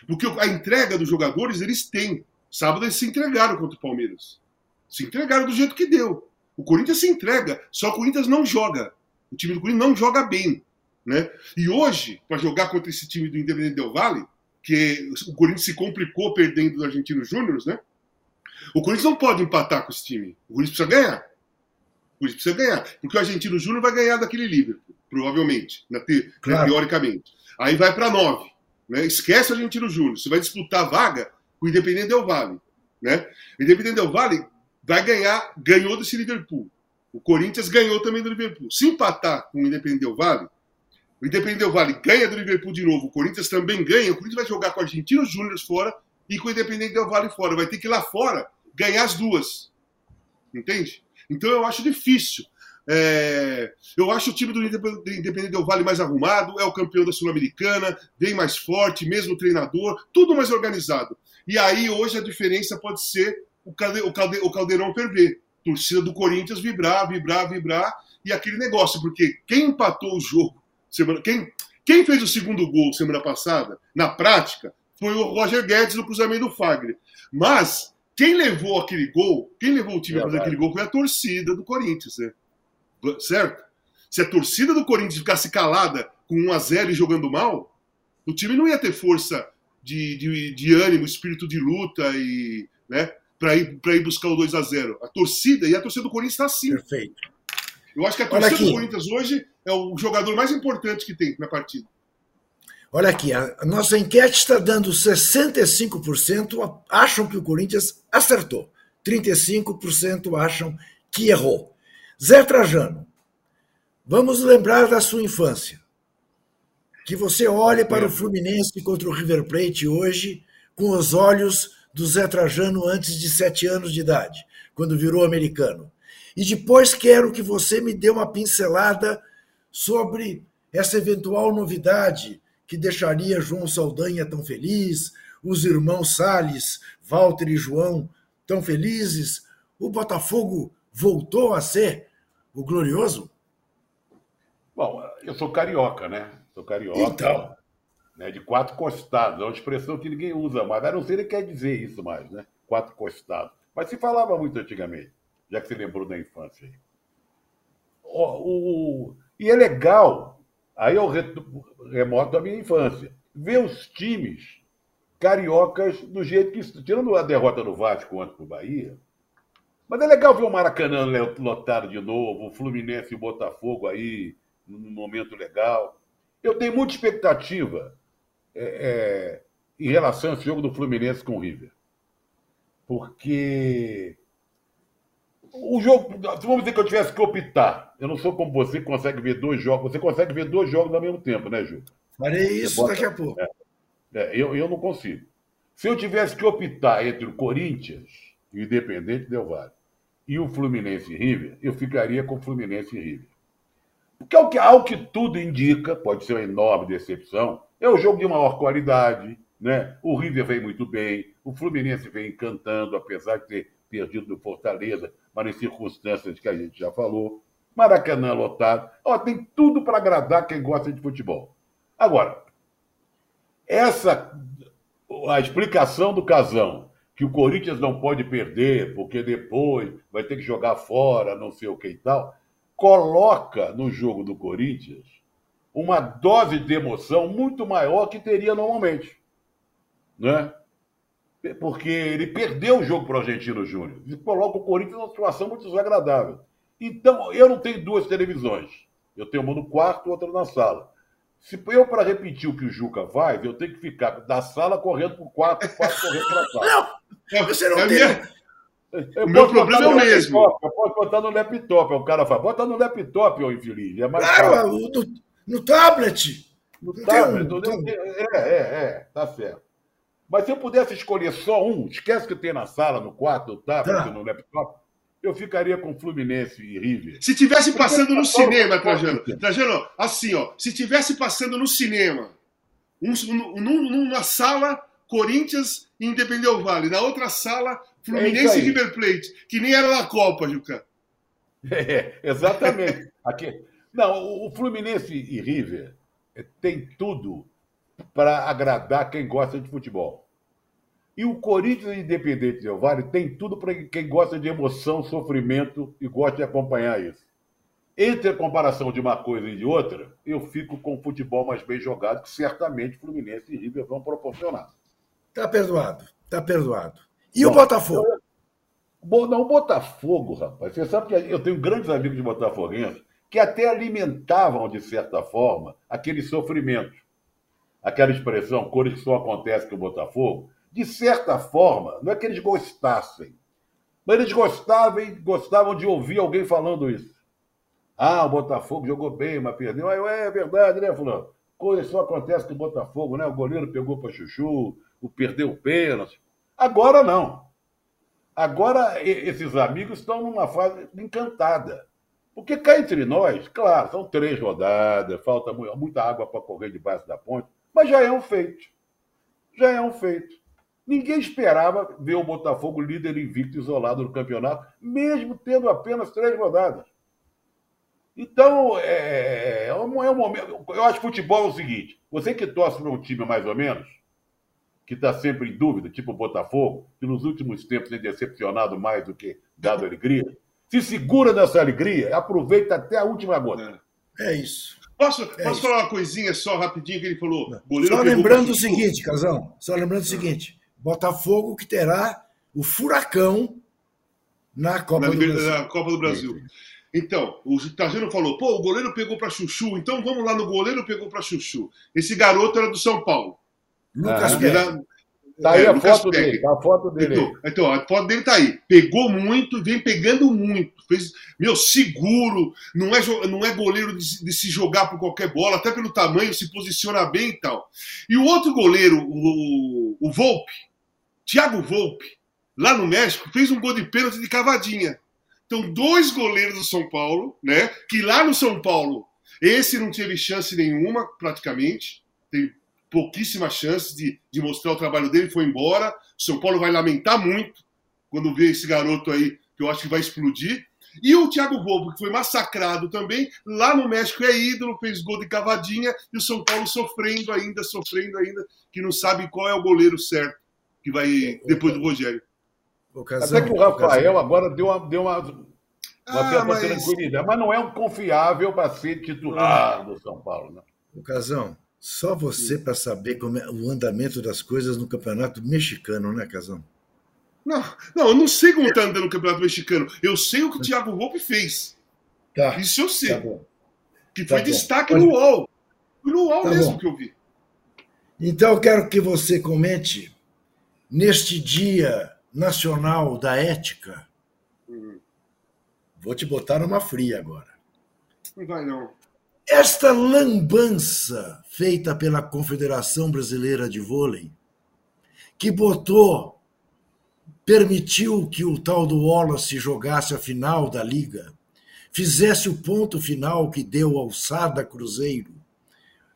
Porque a entrega dos jogadores, eles têm. Sábado eles se entregaram contra o Palmeiras. Se entregaram do jeito que deu. O Corinthians se entrega, só o Corinthians não joga. O time do Corinthians não joga bem. Né? E hoje, para jogar contra esse time do Independente Del Valle, que o Corinthians se complicou perdendo do Argentino Júnior, né? O Corinthians não pode empatar com esse time. O Corinthians precisa ganhar. O Corinthians precisa ganhar. Porque o Argentino Júnior vai ganhar daquele Liverpool, provavelmente, na te, claro. teoricamente. Aí vai para nove. Né? Esquece o Argentino Júnior. Você vai disputar vaga o Independente Del Vale. Né? O Independente Del Vale vai ganhar, ganhou desse Liverpool. O Corinthians ganhou também do Liverpool. Se empatar com o Independente Del Vale, o Independente Del Vale ganha do Liverpool de novo, o Corinthians também ganha, o Corinthians vai jogar com o Argentinos Júnior fora e com o Independente Del Vale fora. Vai ter que ir lá fora ganhar as duas. Entende? Então eu acho difícil. É, eu acho o time do Independente Del Vale mais arrumado, é o campeão da Sul-Americana, vem mais forte, mesmo treinador, tudo mais organizado. E aí hoje a diferença pode ser o, calde, o, calde, o Caldeirão perder. Torcida do Corinthians vibrar, vibrar, vibrar, e aquele negócio, porque quem empatou o jogo, semana, quem, quem fez o segundo gol semana passada, na prática, foi o Roger Guedes no cruzamento do Fagner. Mas quem levou aquele gol, quem levou o time a fazer aquele gol foi a torcida do Corinthians, né? Certo? Se a torcida do Corinthians ficasse calada com 1 a 0 e jogando mal, o time não ia ter força de, de, de ânimo, espírito de luta e, né, para ir, ir buscar o 2 a 0 A torcida, e a torcida do Corinthians está assim. Perfeito. Eu acho que a torcida do Corinthians hoje é o jogador mais importante que tem na partida. Olha aqui, a nossa enquete está dando 65% acham que o Corinthians acertou, 35% acham que errou. Zé Trajano, vamos lembrar da sua infância que você olhe para o Fluminense contra o River Plate hoje com os olhos do Zé Trajano antes de sete anos de idade, quando virou americano. E depois quero que você me dê uma pincelada sobre essa eventual novidade que deixaria João Saldanha tão feliz, os irmãos Sales, Walter e João tão felizes. O Botafogo voltou a ser o glorioso? Bom, eu sou carioca, né? Sou carioca. Então. Né, de quatro costados. É uma expressão que ninguém usa mais. Eu não sei nem quer dizer isso mais, né? Quatro costados. Mas se falava muito antigamente, já que você lembrou da infância. O, o, e é legal, aí eu remoto a minha infância, ver os times cariocas do jeito que. Tirando a derrota do Vasco antes do Bahia. Mas é legal ver o Maracanã lotado de novo, o Fluminense e o Botafogo aí, num momento legal. Eu tenho muita expectativa é, é, em relação a esse jogo do Fluminense com o River. Porque o jogo, vamos dizer que eu tivesse que optar. Eu não sou como você que consegue ver dois jogos. Você consegue ver dois jogos ao mesmo tempo, né, Ju? Farei isso bota... daqui a pouco. É, é, eu, eu não consigo. Se eu tivesse que optar entre o Corinthians Independente Del Vale e o Fluminense e River, eu ficaria com o Fluminense e River. Porque ao que, ao que tudo indica, pode ser uma enorme decepção, é o jogo de maior qualidade, né? O River vem muito bem, o Fluminense vem encantando, apesar de ter perdido do Fortaleza, mas em circunstâncias que a gente já falou. Maracanã lotado. Ó, tem tudo para agradar quem gosta de futebol. Agora, Essa, a explicação do Casão, que o Corinthians não pode perder, porque depois vai ter que jogar fora, não sei o que e tal, coloca no jogo do Corinthians uma dose de emoção muito maior que teria normalmente. Né? Porque ele perdeu o jogo para o Argentino Júnior e coloca o Corinthians numa situação muito desagradável. Então, eu não tenho duas televisões. Eu tenho uma no quarto e outra na sala. Se eu, para repetir o que o Juca faz, eu tenho que ficar da sala correndo para o quarto, quarto correndo para a *laughs* sala. Não, você não é tem. Minha... o meu problema é o mesmo. Laptop, eu posso botar no laptop. O cara fala, bota no laptop, ô infeliz. É mais claro, no, no, tablet. No tablet. Um... É, é, é, tá certo. Mas se eu pudesse escolher só um, esquece que tem na sala, no quarto, no tablet, tá. no laptop, eu ficaria com Fluminense e River. Se tivesse passando no cinema, Trajano, Trajano, assim, ó, se tivesse passando no cinema, um, um, numa sala, Corinthians e Independente Vale, na outra sala, Fluminense é e River Plate, que nem era na Copa, Juca. É, exatamente. *laughs* Aqui, não, o Fluminense e River tem tudo para agradar quem gosta de futebol. E o Corinthians Independente Del Vale tem tudo para quem gosta de emoção, sofrimento e gosta de acompanhar isso. Entre a comparação de uma coisa e de outra, eu fico com o futebol mais bem jogado, que certamente Fluminense e River vão proporcionar. Tá perdoado, tá perdoado. E Bom, o Botafogo? Eu, não, o Botafogo, rapaz. Você sabe que eu tenho grandes amigos de botafoguenses que até alimentavam, de certa forma, aquele sofrimento. Aquela expressão, cores que só acontece com o Botafogo, de certa forma, não é que eles gostassem, mas eles gostavam, gostavam de ouvir alguém falando isso. Ah, o Botafogo jogou bem, mas perdeu. Ah, é verdade, né, Fulano? Coisa só acontece com o Botafogo, né? O goleiro pegou para Chuchu, o perdeu o pênalti. Agora não. Agora esses amigos estão numa fase encantada. Porque cá entre nós, claro, são três rodadas, falta muita água para correr debaixo da ponte, mas já é um feito. Já é um feito. Ninguém esperava ver o Botafogo líder invicto isolado no campeonato, mesmo tendo apenas três rodadas. Então, é, é, um, é um momento. Eu acho que futebol é o seguinte: você que torce para um time mais ou menos, que está sempre em dúvida, tipo o Botafogo, que nos últimos tempos tem decepcionado mais do que dado alegria, se segura nessa alegria, aproveita até a última gota. É, é isso. Posso, é posso isso. falar uma coisinha só rapidinho que ele falou? Só lembrando o seguinte, Casão, só lembrando o seguinte: Botafogo que terá o furacão na Copa, na, do, Brasil. Na Copa do Brasil. Então, o Tajano falou: pô, o goleiro pegou para Chuchu, então vamos lá no goleiro pegou para Chuchu. Esse garoto era do São Paulo. Lucas ah. Tá aí é, a foto dele, tá a foto dele. Então, então, a foto dele tá aí. Pegou muito, vem pegando muito. Fez, meu, seguro, não é, não é goleiro de, de se jogar por qualquer bola, até pelo tamanho, se posiciona bem e tal. E o outro goleiro, o, o Volpe, Thiago Volpe, lá no México, fez um gol de pênalti de cavadinha. Então, dois goleiros do São Paulo, né? Que lá no São Paulo, esse não teve chance nenhuma, praticamente. Teve pouquíssimas chances de, de mostrar o trabalho dele, foi embora. O São Paulo vai lamentar muito quando vê esse garoto aí, que eu acho que vai explodir. E o Thiago Volpe, que foi massacrado também, lá no México é ídolo, fez gol de cavadinha, e o São Paulo sofrendo ainda, sofrendo ainda, que não sabe qual é o goleiro certo que vai depois do Rogério. Ocasão, Até que o Rafael ocasão. agora deu uma, deu uma, uma ah, mas... tranquilidade, mas não é um confiável para ser titular do São Paulo. Né? Ocasão, só você para saber como é o andamento das coisas no campeonato mexicano, né, Casão? Não, não, eu não sei como está andando o campeonato mexicano. Eu sei o que o Thiago Volpe fez. Tá, Isso eu sei. Tá que foi tá destaque no UOL. Foi no UOL tá mesmo bom. que eu vi. Então eu quero que você comente neste Dia Nacional da Ética, uhum. vou te botar numa fria agora. Não vai não. Esta lambança feita pela Confederação Brasileira de Vôlei, que botou, permitiu que o tal do Wallace jogasse a final da liga, fizesse o ponto final que deu ao Sada Cruzeiro,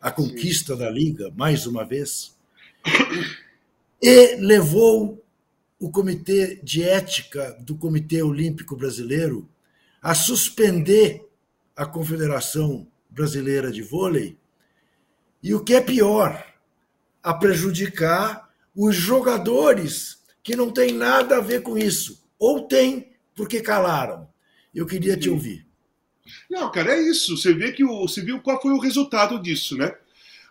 a conquista Sim. da liga, mais uma vez e levou o Comitê de Ética do Comitê Olímpico Brasileiro a suspender a Confederação Brasileira de Vôlei. E o que é pior, a prejudicar os jogadores que não têm nada a ver com isso. Ou tem, porque calaram. Eu queria te ouvir. Não, cara, é isso. Você vê que o, você viu qual foi o resultado disso, né?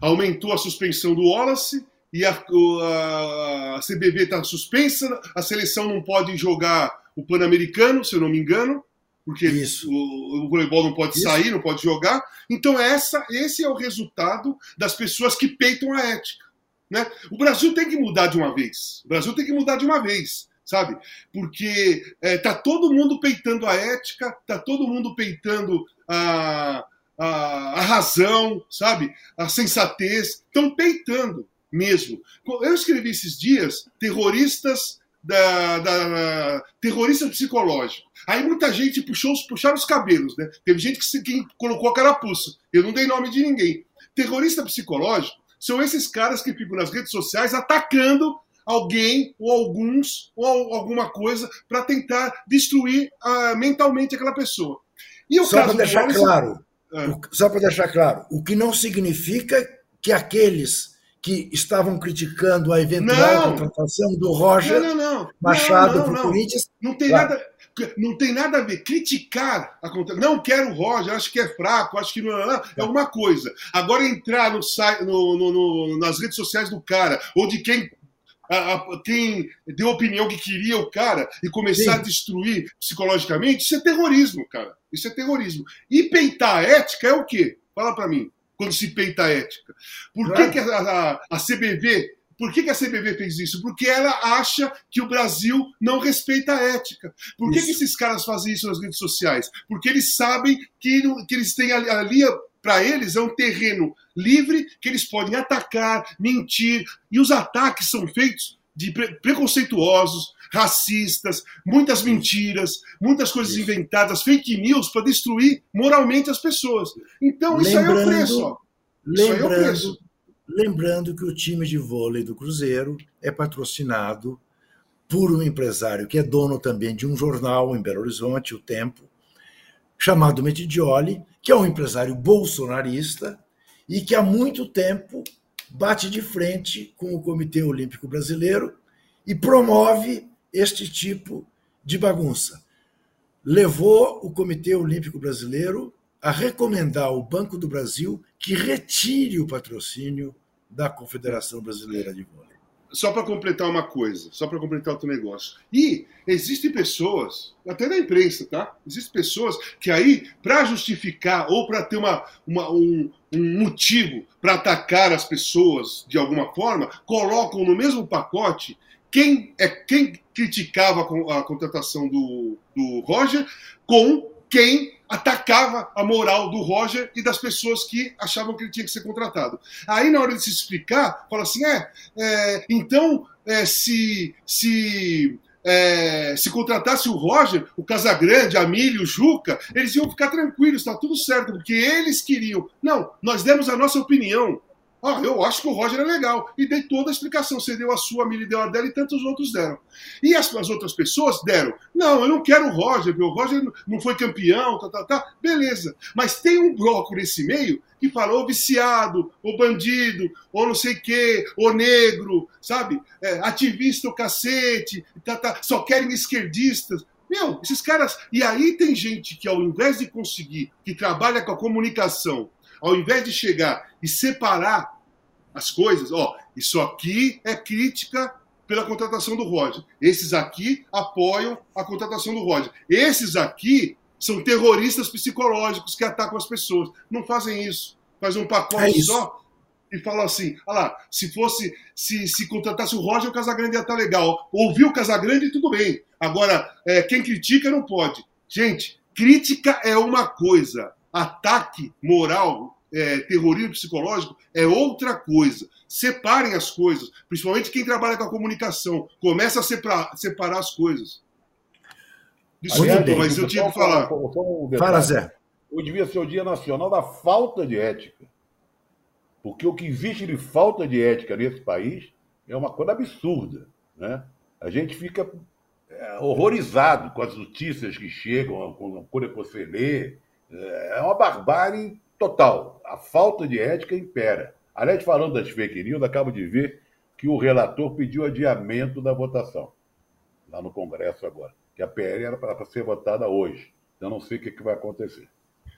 Aumentou a suspensão do Wallace e a, a, a CBV está suspensa, a seleção não pode jogar o Pan-Americano, se eu não me engano, porque Isso. O, o voleibol não pode Isso. sair, não pode jogar. Então essa, esse é o resultado das pessoas que peitam a ética. Né? O Brasil tem que mudar de uma vez. O Brasil tem que mudar de uma vez, sabe? Porque é, tá todo mundo peitando a ética, tá todo mundo peitando a, a, a razão, sabe? A sensatez. Estão peitando mesmo. Eu escrevi esses dias terroristas da, da terrorista psicológico. Aí muita gente puxou, puxaram os cabelos, né? Teve gente que, que colocou a carapuça. Eu não dei nome de ninguém. Terrorista psicológico são esses caras que ficam nas redes sociais atacando alguém ou alguns ou alguma coisa para tentar destruir uh, mentalmente aquela pessoa. E o só para deixar Wallace... claro, é. só para deixar claro, o que não significa que aqueles que estavam criticando a eventual não. contratação do Roger não, não, Machado para o Corinthians. Não tem claro. nada. Não tem nada a ver. Criticar a contratação. Não quero o Roger, acho que é fraco, acho que não, não, é uma coisa. Agora entrar no, no, no, nas redes sociais do cara, ou de quem a, a, quem deu opinião que queria o cara e começar Sim. a destruir psicologicamente, isso é terrorismo, cara. Isso é terrorismo. E peitar a ética é o quê? Fala para mim quando se peita a ética. Por que, que a, a, a CBV por que, que, a CBV fez isso? Porque ela acha que o Brasil não respeita a ética. Por que, que, esses caras fazem isso nas redes sociais? Porque eles sabem que, que eles têm ali, ali para eles, é um terreno livre que eles podem atacar, mentir, e os ataques são feitos de pre preconceituosos, racistas, muitas mentiras, muitas coisas isso. inventadas, fake news para destruir moralmente as pessoas. Então, isso lembrando, aí é o preço. Ó. Lembrando, é o preço. lembrando que o time de vôlei do Cruzeiro é patrocinado por um empresário que é dono também de um jornal em Belo Horizonte, O Tempo, chamado Metidioli, que é um empresário bolsonarista e que há muito tempo bate de frente com o Comitê Olímpico Brasileiro e promove este tipo de bagunça. Levou o Comitê Olímpico Brasileiro a recomendar ao Banco do Brasil que retire o patrocínio da Confederação Brasileira de Vôlei. Só para completar uma coisa, só para completar outro negócio. E existem pessoas, até na imprensa, tá? Existem pessoas que aí, para justificar ou para ter uma, uma um, um motivo para atacar as pessoas de alguma forma, colocam no mesmo pacote quem é quem criticava a contratação do, do Roger com quem atacava a moral do Roger e das pessoas que achavam que ele tinha que ser contratado. Aí, na hora de se explicar, fala assim: é, é então, é, se, se, é, se contratasse o Roger, o Casagrande, a Milho, o Juca, eles iam ficar tranquilos, está tudo certo, porque eles queriam. Não, nós demos a nossa opinião. Ah, eu acho que o Roger é legal. E dei toda a explicação. Você deu a sua, a Mili deu a dela e tantos outros deram. E as, as outras pessoas deram. Não, eu não quero o Roger, porque o Roger não foi campeão, tá, tá, tá. Beleza. Mas tem um bloco nesse meio que falou viciado, ou bandido, ou não sei o quê, ou negro, sabe? É, ativista o cacete, tá, tá, só querem esquerdistas. Meu, esses caras. E aí tem gente que, ao invés de conseguir, que trabalha com a comunicação, ao invés de chegar e separar as coisas, ó, isso aqui é crítica pela contratação do Roger. Esses aqui apoiam a contratação do Roger. Esses aqui são terroristas psicológicos que atacam as pessoas. Não fazem isso. Fazem um pacote é só e falam assim: olha lá, se fosse, se, se contratasse o Roger, o Casagrande ia estar legal. Ouviu o Casagrande, tudo bem. Agora, é, quem critica não pode. Gente, crítica é uma coisa, ataque moral, é, terrorismo psicológico é outra coisa. Separem as coisas, principalmente quem trabalha com a comunicação. Começa a separar, separar as coisas. Desculpa, mas eu tinha que falar. Um Fala, Zé. Hoje devia ser o Dia Nacional da Falta de Ética. Porque o que existe de falta de ética nesse país é uma coisa absurda. Né? A gente fica é, horrorizado com as notícias que chegam, com a coisa que você lê. É uma barbárie total. A falta de ética impera. Aliás, falando das fake news, acabo de ver que o relator pediu adiamento da votação lá no Congresso agora. Que a PL era para ser votada hoje. Eu não sei o que, que vai acontecer.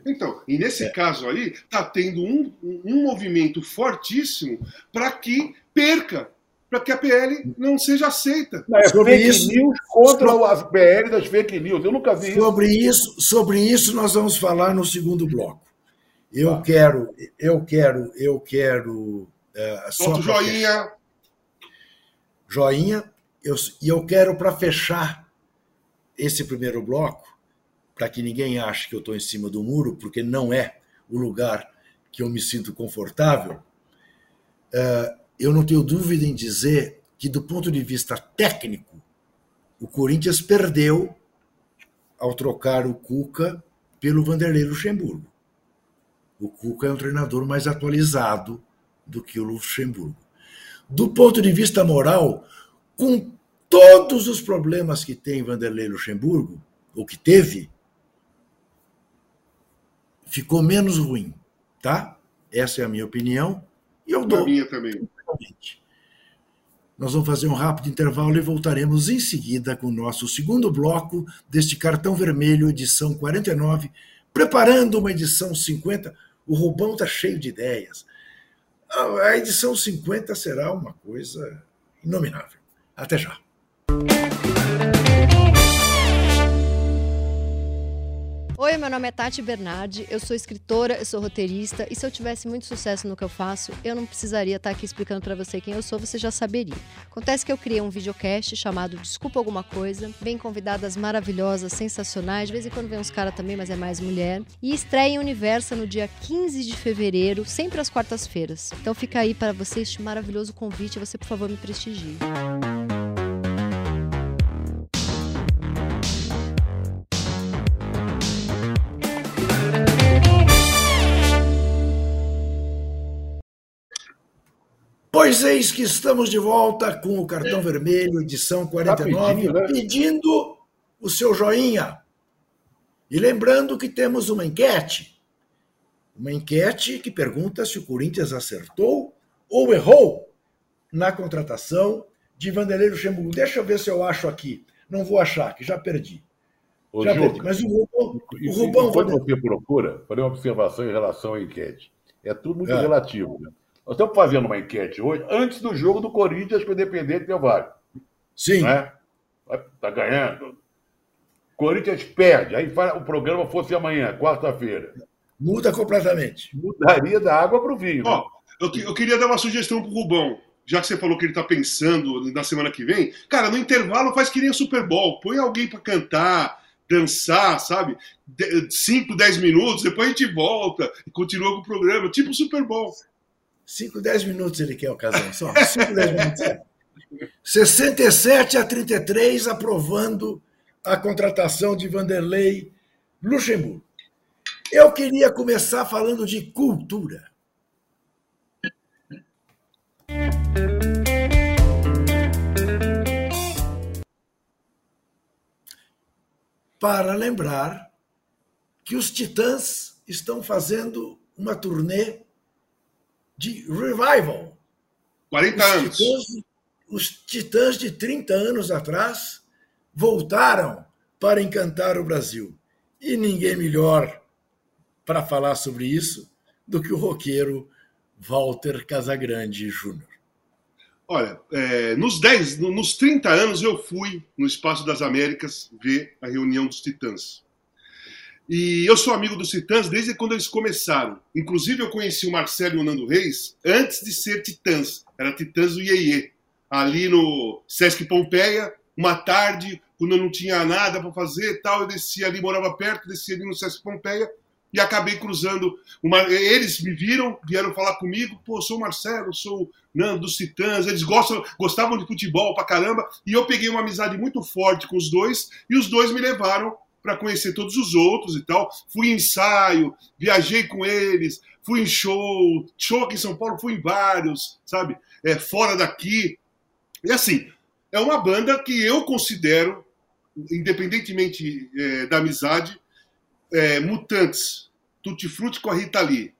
Então, e nesse é. caso aí, está tendo um, um movimento fortíssimo para que perca, para que a PL não seja aceita. Não, é sobre fake isso, news contra sobre, as PL das fake news. Eu nunca vi sobre isso. isso. Sobre isso nós vamos falar no segundo bloco. Eu tá. quero, eu quero, eu quero. É, só joinha. Joinha. Eu, e eu quero, para fechar esse primeiro bloco, para que ninguém ache que eu estou em cima do muro, porque não é o lugar que eu me sinto confortável, uh, eu não tenho dúvida em dizer que, do ponto de vista técnico, o Corinthians perdeu ao trocar o Cuca pelo Vanderlei Luxemburgo. O Cuca é um treinador mais atualizado do que o Luxemburgo. Do ponto de vista moral, com todos os problemas que tem Vanderlei Luxemburgo, ou que teve, ficou menos ruim, tá? Essa é a minha opinião. E eu dou. A minha também. Nós vamos fazer um rápido intervalo e voltaremos em seguida com o nosso segundo bloco deste cartão vermelho, edição 49, preparando uma edição 50. O Rubão está cheio de ideias. A edição 50 será uma coisa inominável. Até já. Oi, meu nome é Tati Bernardi, eu sou escritora, eu sou roteirista e se eu tivesse muito sucesso no que eu faço, eu não precisaria estar aqui explicando para você quem eu sou, você já saberia. Acontece que eu criei um videocast chamado Desculpa Alguma Coisa, bem convidadas maravilhosas, sensacionais, de vez em quando vem uns caras também, mas é mais mulher, e estreia em Universa no dia 15 de fevereiro, sempre às quartas-feiras. Então fica aí para você este maravilhoso convite, você por favor me prestigie. Pois eis que estamos de volta com o cartão vermelho, edição 49, tá né? pedindo o seu joinha. E lembrando que temos uma enquete. Uma enquete que pergunta se o Corinthians acertou ou errou na contratação de Vanderlei Luxemburgo. Deixa eu ver se eu acho aqui. Não vou achar, que já perdi. Ô, já Juca, perdi. Mas o Rubão. O Rubão quando você procura, fazer uma observação em relação à enquete. É tudo muito é. relativo. Né? Nós estamos fazendo uma enquete hoje, antes do jogo do Corinthians com o Independente Del Vale. Sim. Né? Tá ganhando. Corinthians perde. Aí o programa fosse amanhã, quarta-feira. Muda completamente. Mudaria da água para o vinho. Ó, né? eu, eu, queria dar uma sugestão para o Rubão. Já que você falou que ele está pensando na semana que vem, cara, no intervalo faz que nem o Super Bowl. Põe alguém para cantar, dançar, sabe? 5, 10 minutos, depois a gente volta e continua com o programa, tipo o Super Bowl. 5, 10 minutos ele quer ocasião só. 5, 10 minutos. 67 a 33 aprovando a contratação de Vanderlei Luxemburgo. Eu queria começar falando de cultura. Para lembrar que os Titãs estão fazendo uma turnê de revival. 40 os anos. Titãs, os titãs de 30 anos atrás voltaram para encantar o Brasil. E ninguém melhor para falar sobre isso do que o roqueiro Walter Casagrande Júnior. Olha, é, nos 10, nos 30 anos eu fui no Espaço das Américas ver a reunião dos Titãs. E eu sou amigo dos Titãs desde quando eles começaram. Inclusive, eu conheci o Marcelo e o Nando Reis antes de ser Titãs. Era Titãs do Iê, Ali no Sesc Pompeia, uma tarde, quando eu não tinha nada para fazer tal, eu descia ali, morava perto, descia ali no Sesc Pompeia e acabei cruzando. Uma... Eles me viram, vieram falar comigo. Pô, sou o Marcelo, sou o Nando dos Titãs. Eles gostam, gostavam de futebol pra caramba. E eu peguei uma amizade muito forte com os dois e os dois me levaram para conhecer todos os outros e tal. Fui em ensaio, viajei com eles, fui em show, show aqui em São Paulo, fui em vários, sabe? É, fora daqui. E assim, é uma banda que eu considero, independentemente é, da amizade, é, Mutantes, Tutti Frutti com a Rita Lee.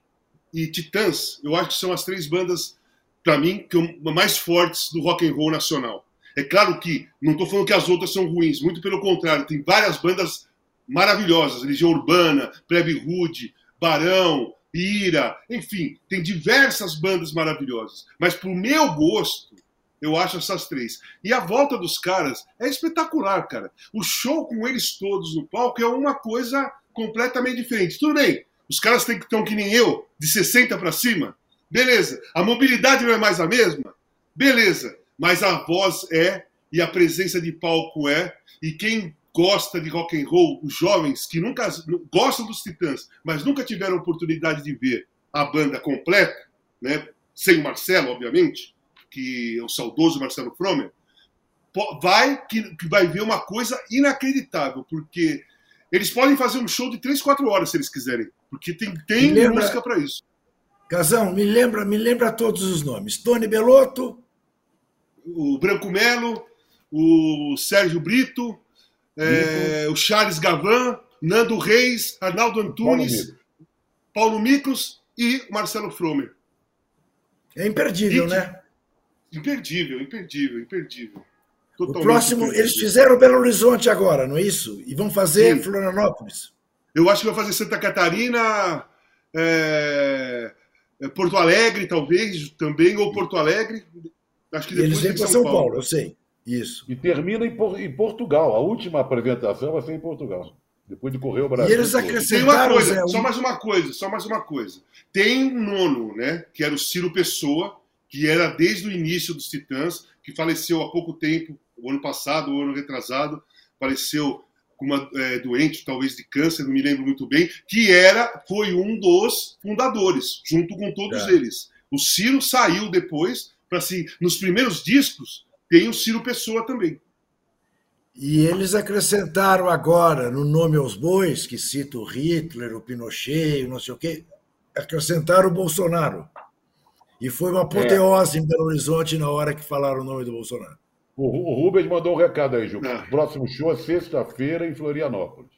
e Titãs, eu acho que são as três bandas, para mim, que eu, mais fortes do rock and roll nacional. É claro que não estou falando que as outras são ruins, muito pelo contrário, tem várias bandas maravilhosas, Legião Urbana, Plebe Rude, Barão, Ira, enfim, tem diversas bandas maravilhosas. Mas pro meu gosto, eu acho essas três. E a volta dos caras é espetacular, cara. O show com eles todos no palco é uma coisa completamente diferente. Tudo bem, os caras têm que estão que nem eu, de 60 para cima. Beleza. A mobilidade não é mais a mesma? Beleza. Mas a voz é e a presença de palco é. E quem gosta de rock and roll, os jovens que nunca gostam dos Titãs, mas nunca tiveram oportunidade de ver a banda completa, né, sem o Marcelo, obviamente, que é o saudoso Marcelo Fromer, vai que, que vai ver uma coisa inacreditável, porque eles podem fazer um show de 3, 4 horas se eles quiserem, porque tem, tem lembra, música para isso. Casão, me lembra, me lembra todos os nomes. Tony Belotto, o Branco Melo, o Sérgio Brito, é, o Charles Gavan, Nando Reis, Arnaldo Antunes, Paulo Micos e Marcelo Fromer. É imperdível, né? Imperdível, imperdível, imperdível. Totalmente o próximo, imperdível. eles fizeram Belo Horizonte agora, não é isso? E vão fazer Sim. Florianópolis. Eu acho que vão fazer Santa Catarina, é, é, Porto Alegre, talvez, também, ou Porto Alegre. Acho que depois eles vêm para São, São Paulo. Paulo, eu sei. Isso. E termina em, em, Portugal. A última apresentação vai ser em Portugal. Depois de correr o Brasil. E eles acrescentaram. Coisa, Zé, só mais uma coisa, só mais uma coisa. Tem um nono, né? Que era o Ciro Pessoa, que era desde o início dos Titãs, que faleceu há pouco tempo, o ano passado, o ano retrasado, faleceu com uma é, doente, talvez de câncer, não me lembro muito bem, que era, foi um dos fundadores, junto com todos é. eles. O Ciro saiu depois, para assim, nos primeiros discos, tem o Ciro Pessoa também. E eles acrescentaram agora, no nome aos bois, que cita o Hitler, o Pinochet, não sei o quê, acrescentaram o Bolsonaro. E foi uma apoteose é. em Belo Horizonte na hora que falaram o nome do Bolsonaro. O, o Rubens mandou um recado aí, Ju. Ah. Próximo show é sexta-feira em Florianópolis.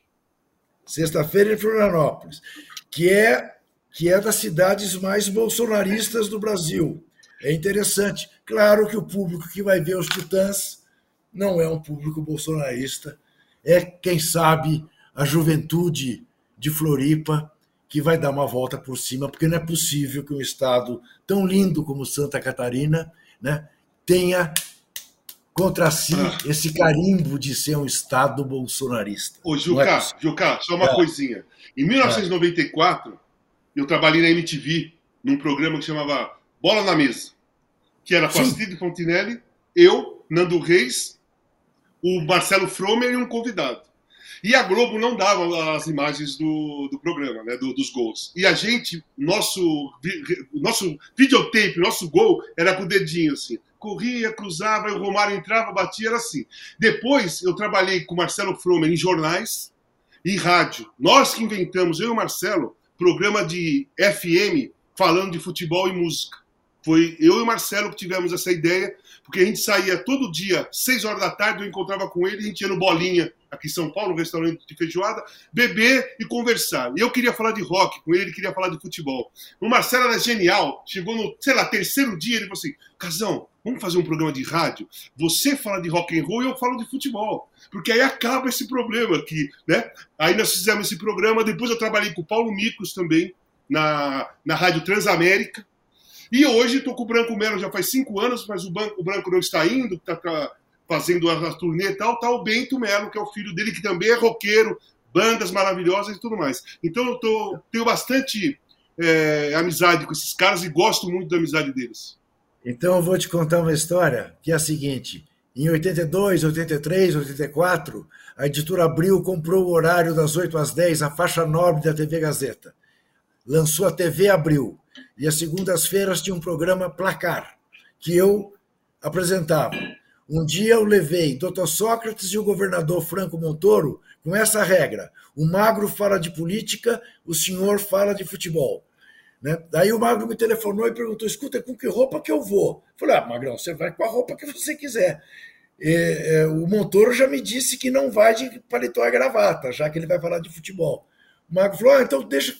Sexta-feira em Florianópolis, que é, que é das cidades mais bolsonaristas do Brasil. É interessante. Claro que o público que vai ver os Titãs não é um público bolsonarista, é, quem sabe, a juventude de Floripa que vai dar uma volta por cima, porque não é possível que um estado tão lindo como Santa Catarina né, tenha contra si ah. esse carimbo de ser um estado bolsonarista. Ô, Juca, é Juca, só uma é. coisinha. Em 1994, é. eu trabalhei na MTV num programa que chamava Bola na Mesa que era com Astrid Fontinelli, eu, Nando Reis, o Marcelo Fromer e um convidado. E a Globo não dava as imagens do, do programa, né, do, dos gols. E a gente, nosso, nosso videotape, nosso gol, era com o dedinho, assim. Corria, cruzava, o Romário entrava, batia, era assim. Depois, eu trabalhei com o Marcelo Fromer em jornais e rádio. Nós que inventamos, eu e o Marcelo, programa de FM falando de futebol e música. Foi eu e o Marcelo que tivemos essa ideia, porque a gente saía todo dia, seis horas da tarde, eu encontrava com ele, a gente ia no Bolinha, aqui em São Paulo, no restaurante de feijoada, beber e conversar. E eu queria falar de rock com ele, ele queria falar de futebol. O Marcelo era genial, chegou no, sei lá, terceiro dia, ele falou assim, Casão, vamos fazer um programa de rádio? Você fala de rock and roll e eu falo de futebol. Porque aí acaba esse problema aqui, né? Aí nós fizemos esse programa, depois eu trabalhei com o Paulo Micos também, na, na Rádio Transamérica, e hoje estou com o Branco Melo já faz cinco anos, mas o, banco, o Branco não está indo, está tá fazendo a, a turnê e tal. Está o Bento Melo, que é o filho dele, que também é roqueiro, bandas maravilhosas e tudo mais. Então eu tô, tenho bastante é, amizade com esses caras e gosto muito da amizade deles. Então eu vou te contar uma história que é a seguinte. Em 82, 83, 84, a editora Abril comprou o horário das 8 às 10, a faixa nobre da TV Gazeta. Lançou a TV Abril. E às segundas-feiras tinha um programa Placar, que eu apresentava. Um dia eu levei Dr. Sócrates e o governador Franco Montoro com essa regra: o magro fala de política, o senhor fala de futebol. Né? Daí o magro me telefonou e perguntou: escuta, com que roupa que eu vou? Eu falei: ah, Magrão, você vai com a roupa que você quiser. E, é, o Montoro já me disse que não vai de paletó e gravata, já que ele vai falar de futebol. O magro falou: ah, então deixa.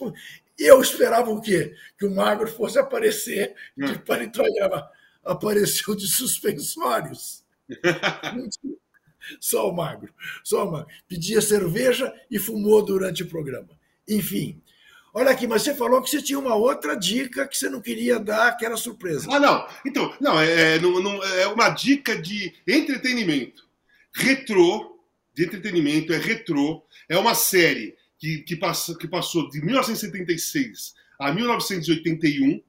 E eu esperava o quê? Que o magro fosse aparecer de paletó. Apareceu de suspensórios. *laughs* Só o magro, só o magro. Pedia cerveja e fumou durante o programa. Enfim. Olha aqui, mas você falou que você tinha uma outra dica que você não queria dar, que era surpresa. Ah, não. Então, não, é, é não, não, é uma dica de entretenimento. Retrô, de entretenimento, é retrô. É uma série que, que, passou, que passou de 1976 a 1981,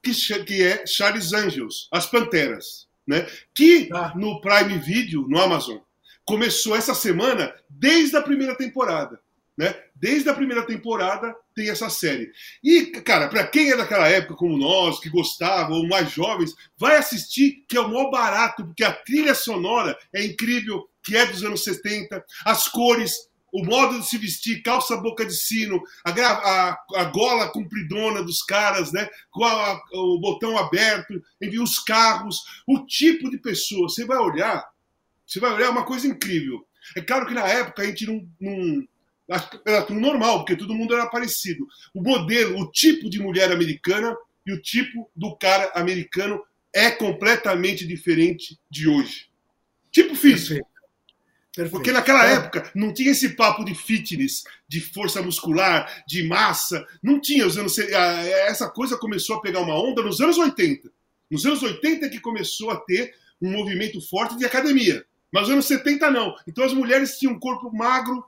que, que é Charles Angels, As Panteras né? Que ah. no Prime Video, no Amazon, começou essa semana desde a primeira temporada. Né? Desde a primeira temporada tem essa série. E, cara, para quem é daquela época como nós, que gostava, ou mais jovens, vai assistir, que é o maior barato, porque a trilha sonora é incrível, que é dos anos 70, as cores o modo de se vestir, calça boca de sino, a, a, a gola compridona dos caras, né? com a, o botão aberto, enfim, os carros, o tipo de pessoa. Você vai olhar, você vai olhar uma coisa incrível. É claro que na época a gente não, não era tudo normal, porque todo mundo era parecido. O modelo, o tipo de mulher americana e o tipo do cara americano é completamente diferente de hoje. Tipo físico. Perfeito. Porque naquela é. época não tinha esse papo de fitness, de força muscular, de massa. Não tinha. Os anos, essa coisa começou a pegar uma onda nos anos 80. Nos anos 80 é que começou a ter um movimento forte de academia. Mas nos anos 70 não. Então as mulheres tinham um corpo magro,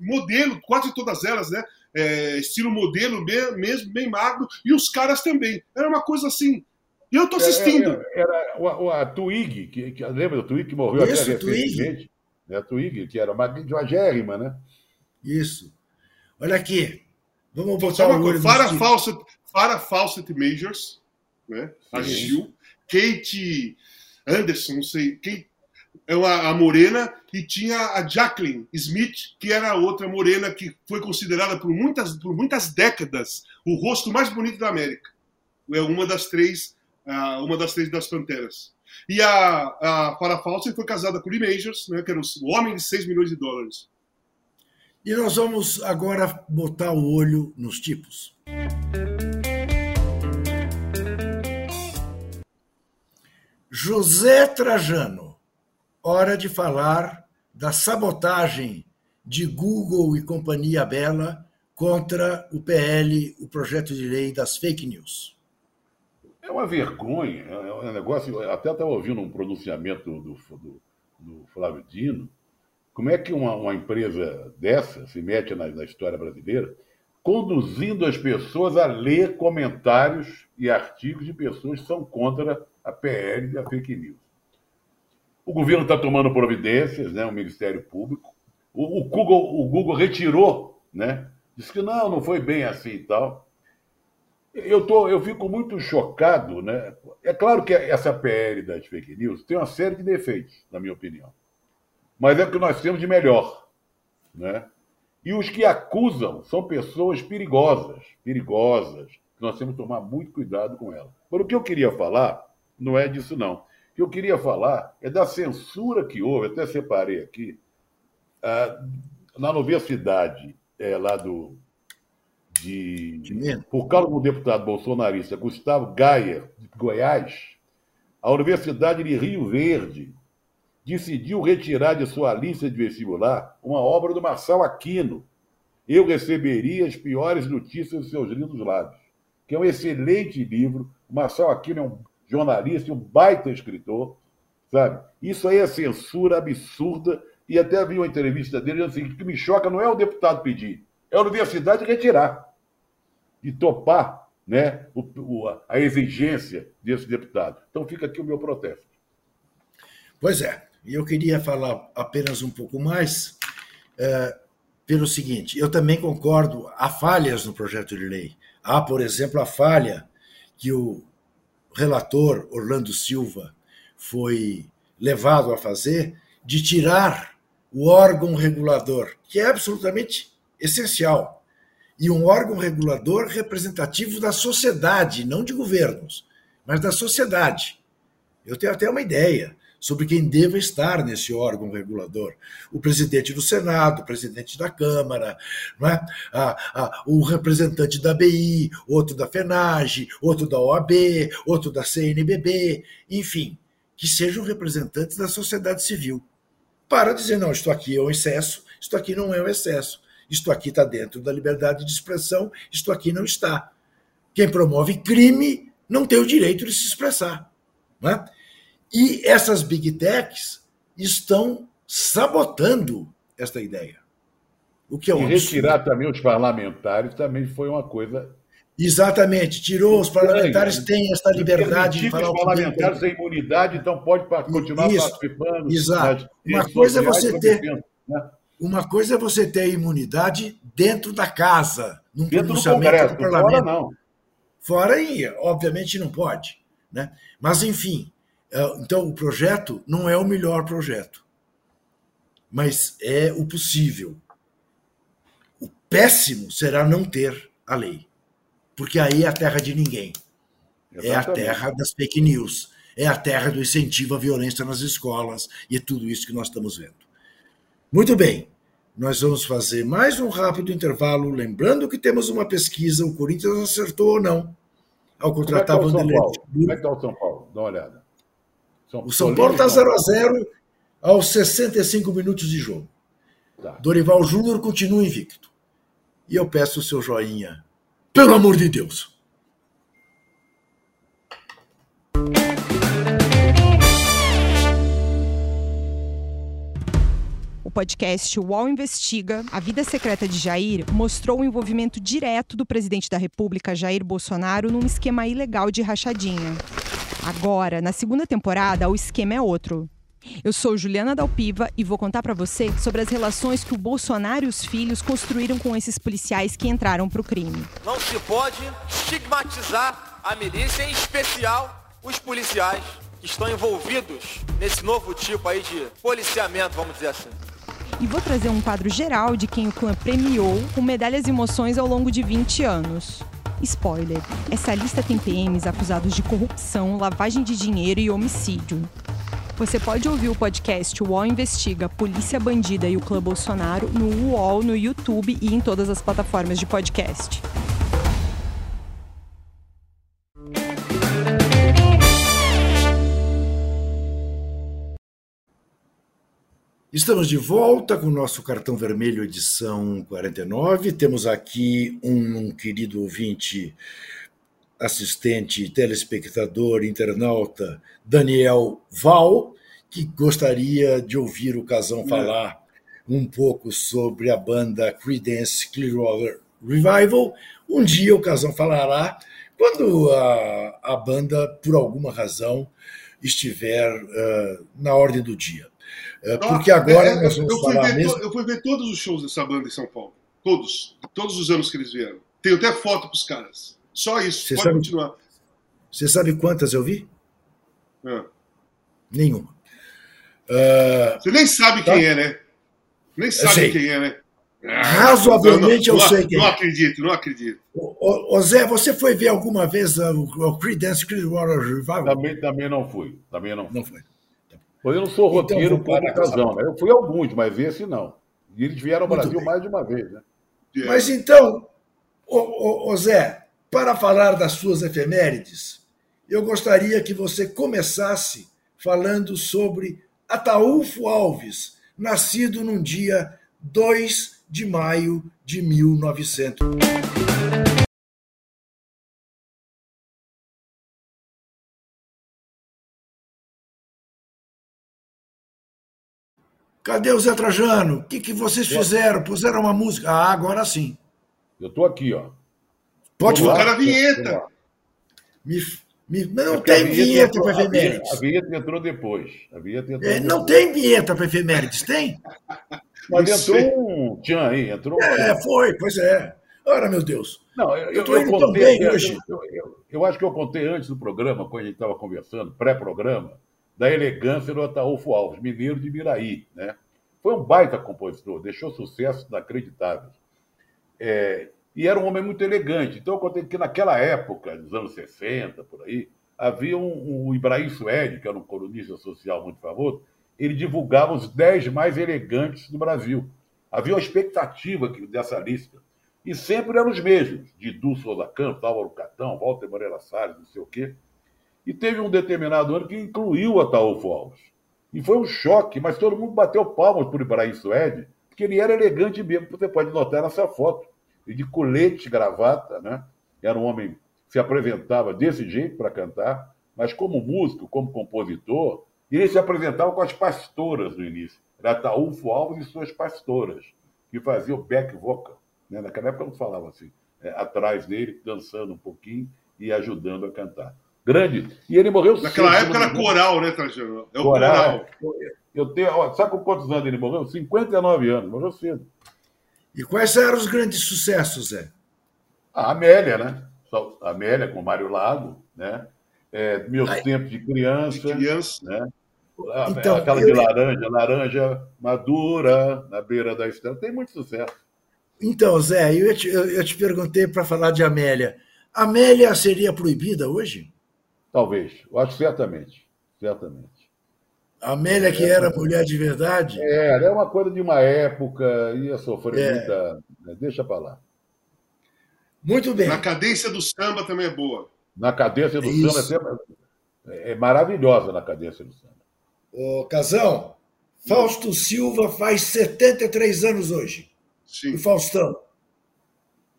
modelo, quase todas elas, né? É, estilo modelo mesmo, bem magro, e os caras também. Era uma coisa assim. E eu tô é, assistindo. Era, era, era a, a Twig, que, que, lembra do Twig que morreu Isso, até recentemente? Né? A Twig, que era magérrima, né? Isso. Olha aqui. Vamos botar uma coisa. Farah Fawcett, Farah Fawcett Majors, né? A Gil. Kate Anderson, não sei. Kate, é uma, a morena, e tinha a Jacqueline Smith, que era a outra morena que foi considerada por muitas, por muitas décadas o rosto mais bonito da América. É uma das três, uma das três das Panteras. E a, a Farah Fawcett foi casada com o Lee Majors, né, que era o homem de 6 milhões de dólares. E nós vamos agora botar o olho nos tipos. José Trajano, hora de falar da sabotagem de Google e Companhia Bela contra o PL, o projeto de lei das fake news. É uma vergonha, é, é um negócio. Até estava ouvindo um pronunciamento do, do, do, Flávio Dino. Como é que uma, uma empresa dessa se mete na, na, história brasileira, conduzindo as pessoas a ler comentários e artigos de pessoas que são contra a PL e a fake news? O governo está tomando providências, né, o Ministério Público. O, o, Google, o Google retirou, né? Disse que não, não foi bem assim e tal. Eu, tô, eu fico muito chocado, né? É claro que essa PL das fake news tem uma série de defeitos, na minha opinião. Mas é o que nós temos de melhor, né? E os que acusam são pessoas perigosas, perigosas, nós temos que tomar muito cuidado com elas. Mas o que eu queria falar não é disso, não. O que eu queria falar é da censura que houve, até separei aqui, ah, na universidade é, lá do, de, de por causa do deputado bolsonarista Gustavo Gaia, de Goiás, a Universidade de Rio Verde decidiu retirar de sua lista de vestibular uma obra do Marçal Aquino. Eu receberia as piores notícias dos seus lindos lábios, que é um excelente livro. O Marçal Aquino é um jornalista e um baita escritor, sabe? Isso aí é censura absurda. E até vi uma entrevista dele dizendo assim: o que me choca não é o deputado pedir, é a universidade retirar e topar né, o, o, a exigência desse deputado. Então fica aqui o meu protesto. Pois é, eu queria falar apenas um pouco mais é, pelo seguinte: eu também concordo, há falhas no projeto de lei. Há, por exemplo, a falha que o relator Orlando Silva foi levado a fazer de tirar o órgão regulador, que é absolutamente essencial e um órgão regulador representativo da sociedade, não de governos, mas da sociedade. Eu tenho até uma ideia. sobre quem deva estar nesse órgão regulador. O presidente do Senado, o presidente da Câmara, é? o representante da BI, outro da FENAGE, outro da OAB, outro da CNBB, enfim, que sejam representantes da sociedade civil. Para dizer, não, isto aqui é um excesso, isto aqui não é um excesso, isto aqui está dentro da liberdade de expressão, isto aqui não está. Quem promove crime não tem o direito de se expressar. Não é? E essas big techs estão sabotando esta ideia. O que é um e retirar absurdo. também os parlamentares também foi uma coisa. Exatamente, tirou os parlamentares né? têm esta liberdade de falar os parlamentares têm imunidade, então pode continuar Isso, participando. Exato. Uma coisa é você ter né? Uma coisa é você ter imunidade dentro da casa, num dentro pronunciamento do, Congresso, do parlamento. Fora não. Fora aí, obviamente não pode, né? Mas enfim, é, então, o projeto não é o melhor projeto, mas é o possível. O péssimo será não ter a lei, porque aí é a terra de ninguém. Exatamente. É a terra das fake news, é a terra do incentivo à violência nas escolas e é tudo isso que nós estamos vendo. Muito bem, nós vamos fazer mais um rápido intervalo, lembrando que temos uma pesquisa, o Corinthians acertou ou não ao contratar Como é tá Paulo? Como é que está o São Paulo? Dá uma olhada. São o São Paulo está 0 a 0 aos 65 minutos de jogo. Tá. Dorival Júnior continua invicto. E eu peço o seu joinha. Pelo amor de Deus. Podcast UOL Investiga, A Vida Secreta de Jair, mostrou o envolvimento direto do presidente da República, Jair Bolsonaro, num esquema ilegal de rachadinha. Agora, na segunda temporada, o esquema é outro. Eu sou Juliana Dalpiva e vou contar para você sobre as relações que o Bolsonaro e os filhos construíram com esses policiais que entraram para o crime. Não se pode estigmatizar a milícia, em especial os policiais que estão envolvidos nesse novo tipo aí de policiamento, vamos dizer assim. E vou trazer um quadro geral de quem o clã premiou com medalhas e emoções ao longo de 20 anos. Spoiler: essa lista tem PMs acusados de corrupção, lavagem de dinheiro e homicídio. Você pode ouvir o podcast UOL Investiga Polícia Bandida e o Clã Bolsonaro no UOL, no YouTube e em todas as plataformas de podcast. Estamos de volta com o nosso cartão vermelho edição 49. Temos aqui um, um querido ouvinte, assistente, telespectador, internauta, Daniel Val, que gostaria de ouvir o Casão falar um pouco sobre a banda Creedence Clearwater Revival. Um dia o Casão falará quando a, a banda, por alguma razão, estiver uh, na ordem do dia. É, porque agora é, nós vamos eu falar ver, mesmo... Eu fui ver todos os shows dessa banda em São Paulo. Todos. Todos os anos que eles vieram. Tenho até foto para os caras. Só isso. Você Pode sabe, continuar. Você sabe quantas eu vi? É. Nenhuma. Uh, você nem sabe tá? quem é, né? Nem sabe quem é, né? Ah, Razoavelmente não, não, eu sei quem Não acredito, não acredito. Ô, Zé, você foi ver alguma vez o, o Creedence Clearwater Revival? Também, também não fui. Também não. Não foi. Pois eu não sou então, roteiro então, por ocasião, né? Eu fui alguns, mas esse não. E eles vieram ao Muito Brasil bem. mais de uma vez, né? Mas então, ô, ô, ô Zé, para falar das suas efemérides, eu gostaria que você começasse falando sobre Ataúfo Alves, nascido num dia 2 de maio de 1900. Cadê o Zé Trajano? O que, que vocês fizeram? Puseram uma música? Ah, agora sim. Eu tô aqui, ó. Pode falar. a vinheta. Me, me, não é tem vinheta para efemérides. A vinheta entrou depois. A vinheta entrou é, não tem vinheta para efemérides, tem? *laughs* Mas entrou um tchan aí, entrou. É, foi, pois é. Ora, meu Deus. Não, eu, estou indo tão bem hoje. Eu, eu, eu, acho que eu contei antes do programa, quando a gente estava conversando, pré-programa, da elegância do Ataúfo Alves, mineiro de Miraí. Né? Foi um baita compositor, deixou sucesso inacreditável. É, e era um homem muito elegante. Então, eu contei que naquela época, nos anos 60, por aí, havia um, um Ibrahim Suede, que era um colunista social muito famoso, ele divulgava os 10 mais elegantes do Brasil. Havia uma expectativa dessa lista. E sempre eram os mesmos, de Du Souza Campos, Álvaro Catão, Walter Moreira Salles, não sei o quê. E teve um determinado ano que incluiu Ataúfo Alves. E foi um choque, mas todo mundo bateu palmas por Ibrahim Suede, porque ele era elegante mesmo, você pode notar nessa foto. E de colete, gravata, né? Era um homem se apresentava desse jeito para cantar, mas como músico, como compositor, ele se apresentava com as pastoras no início. Era Ataúfo Alves e suas pastoras, que faziam back vocal. Né? Naquela época não falava assim, é, atrás dele, dançando um pouquinho e ajudando a cantar. Grande. E ele morreu Naquela cedo, época era coral, né, Trajano? É o coral. coral. Eu tenho, ó, sabe com quantos anos ele morreu? 59 anos, morreu cedo. E quais eram os grandes sucessos, Zé? A Amélia, né? Amélia com Mário Lago, né? É, meus Ai, tempos de criança, de criança. né? Então, Aquela eu... de laranja, laranja madura na beira da estrada, tem muito sucesso. Então, Zé, eu te, eu, eu te perguntei para falar de Amélia. Amélia seria proibida hoje? Talvez, eu acho certamente, certamente. Amélia, que era mulher de verdade? É, é uma coisa de uma época, ia sofrer é. muita. Né, deixa para lá. Muito bem. Na cadência do samba também é boa. Na cadência do é samba é, é, maravilhosa na cadência do samba. Ô, Casão, Fausto Silva faz 73 anos hoje. Sim. O Faustão.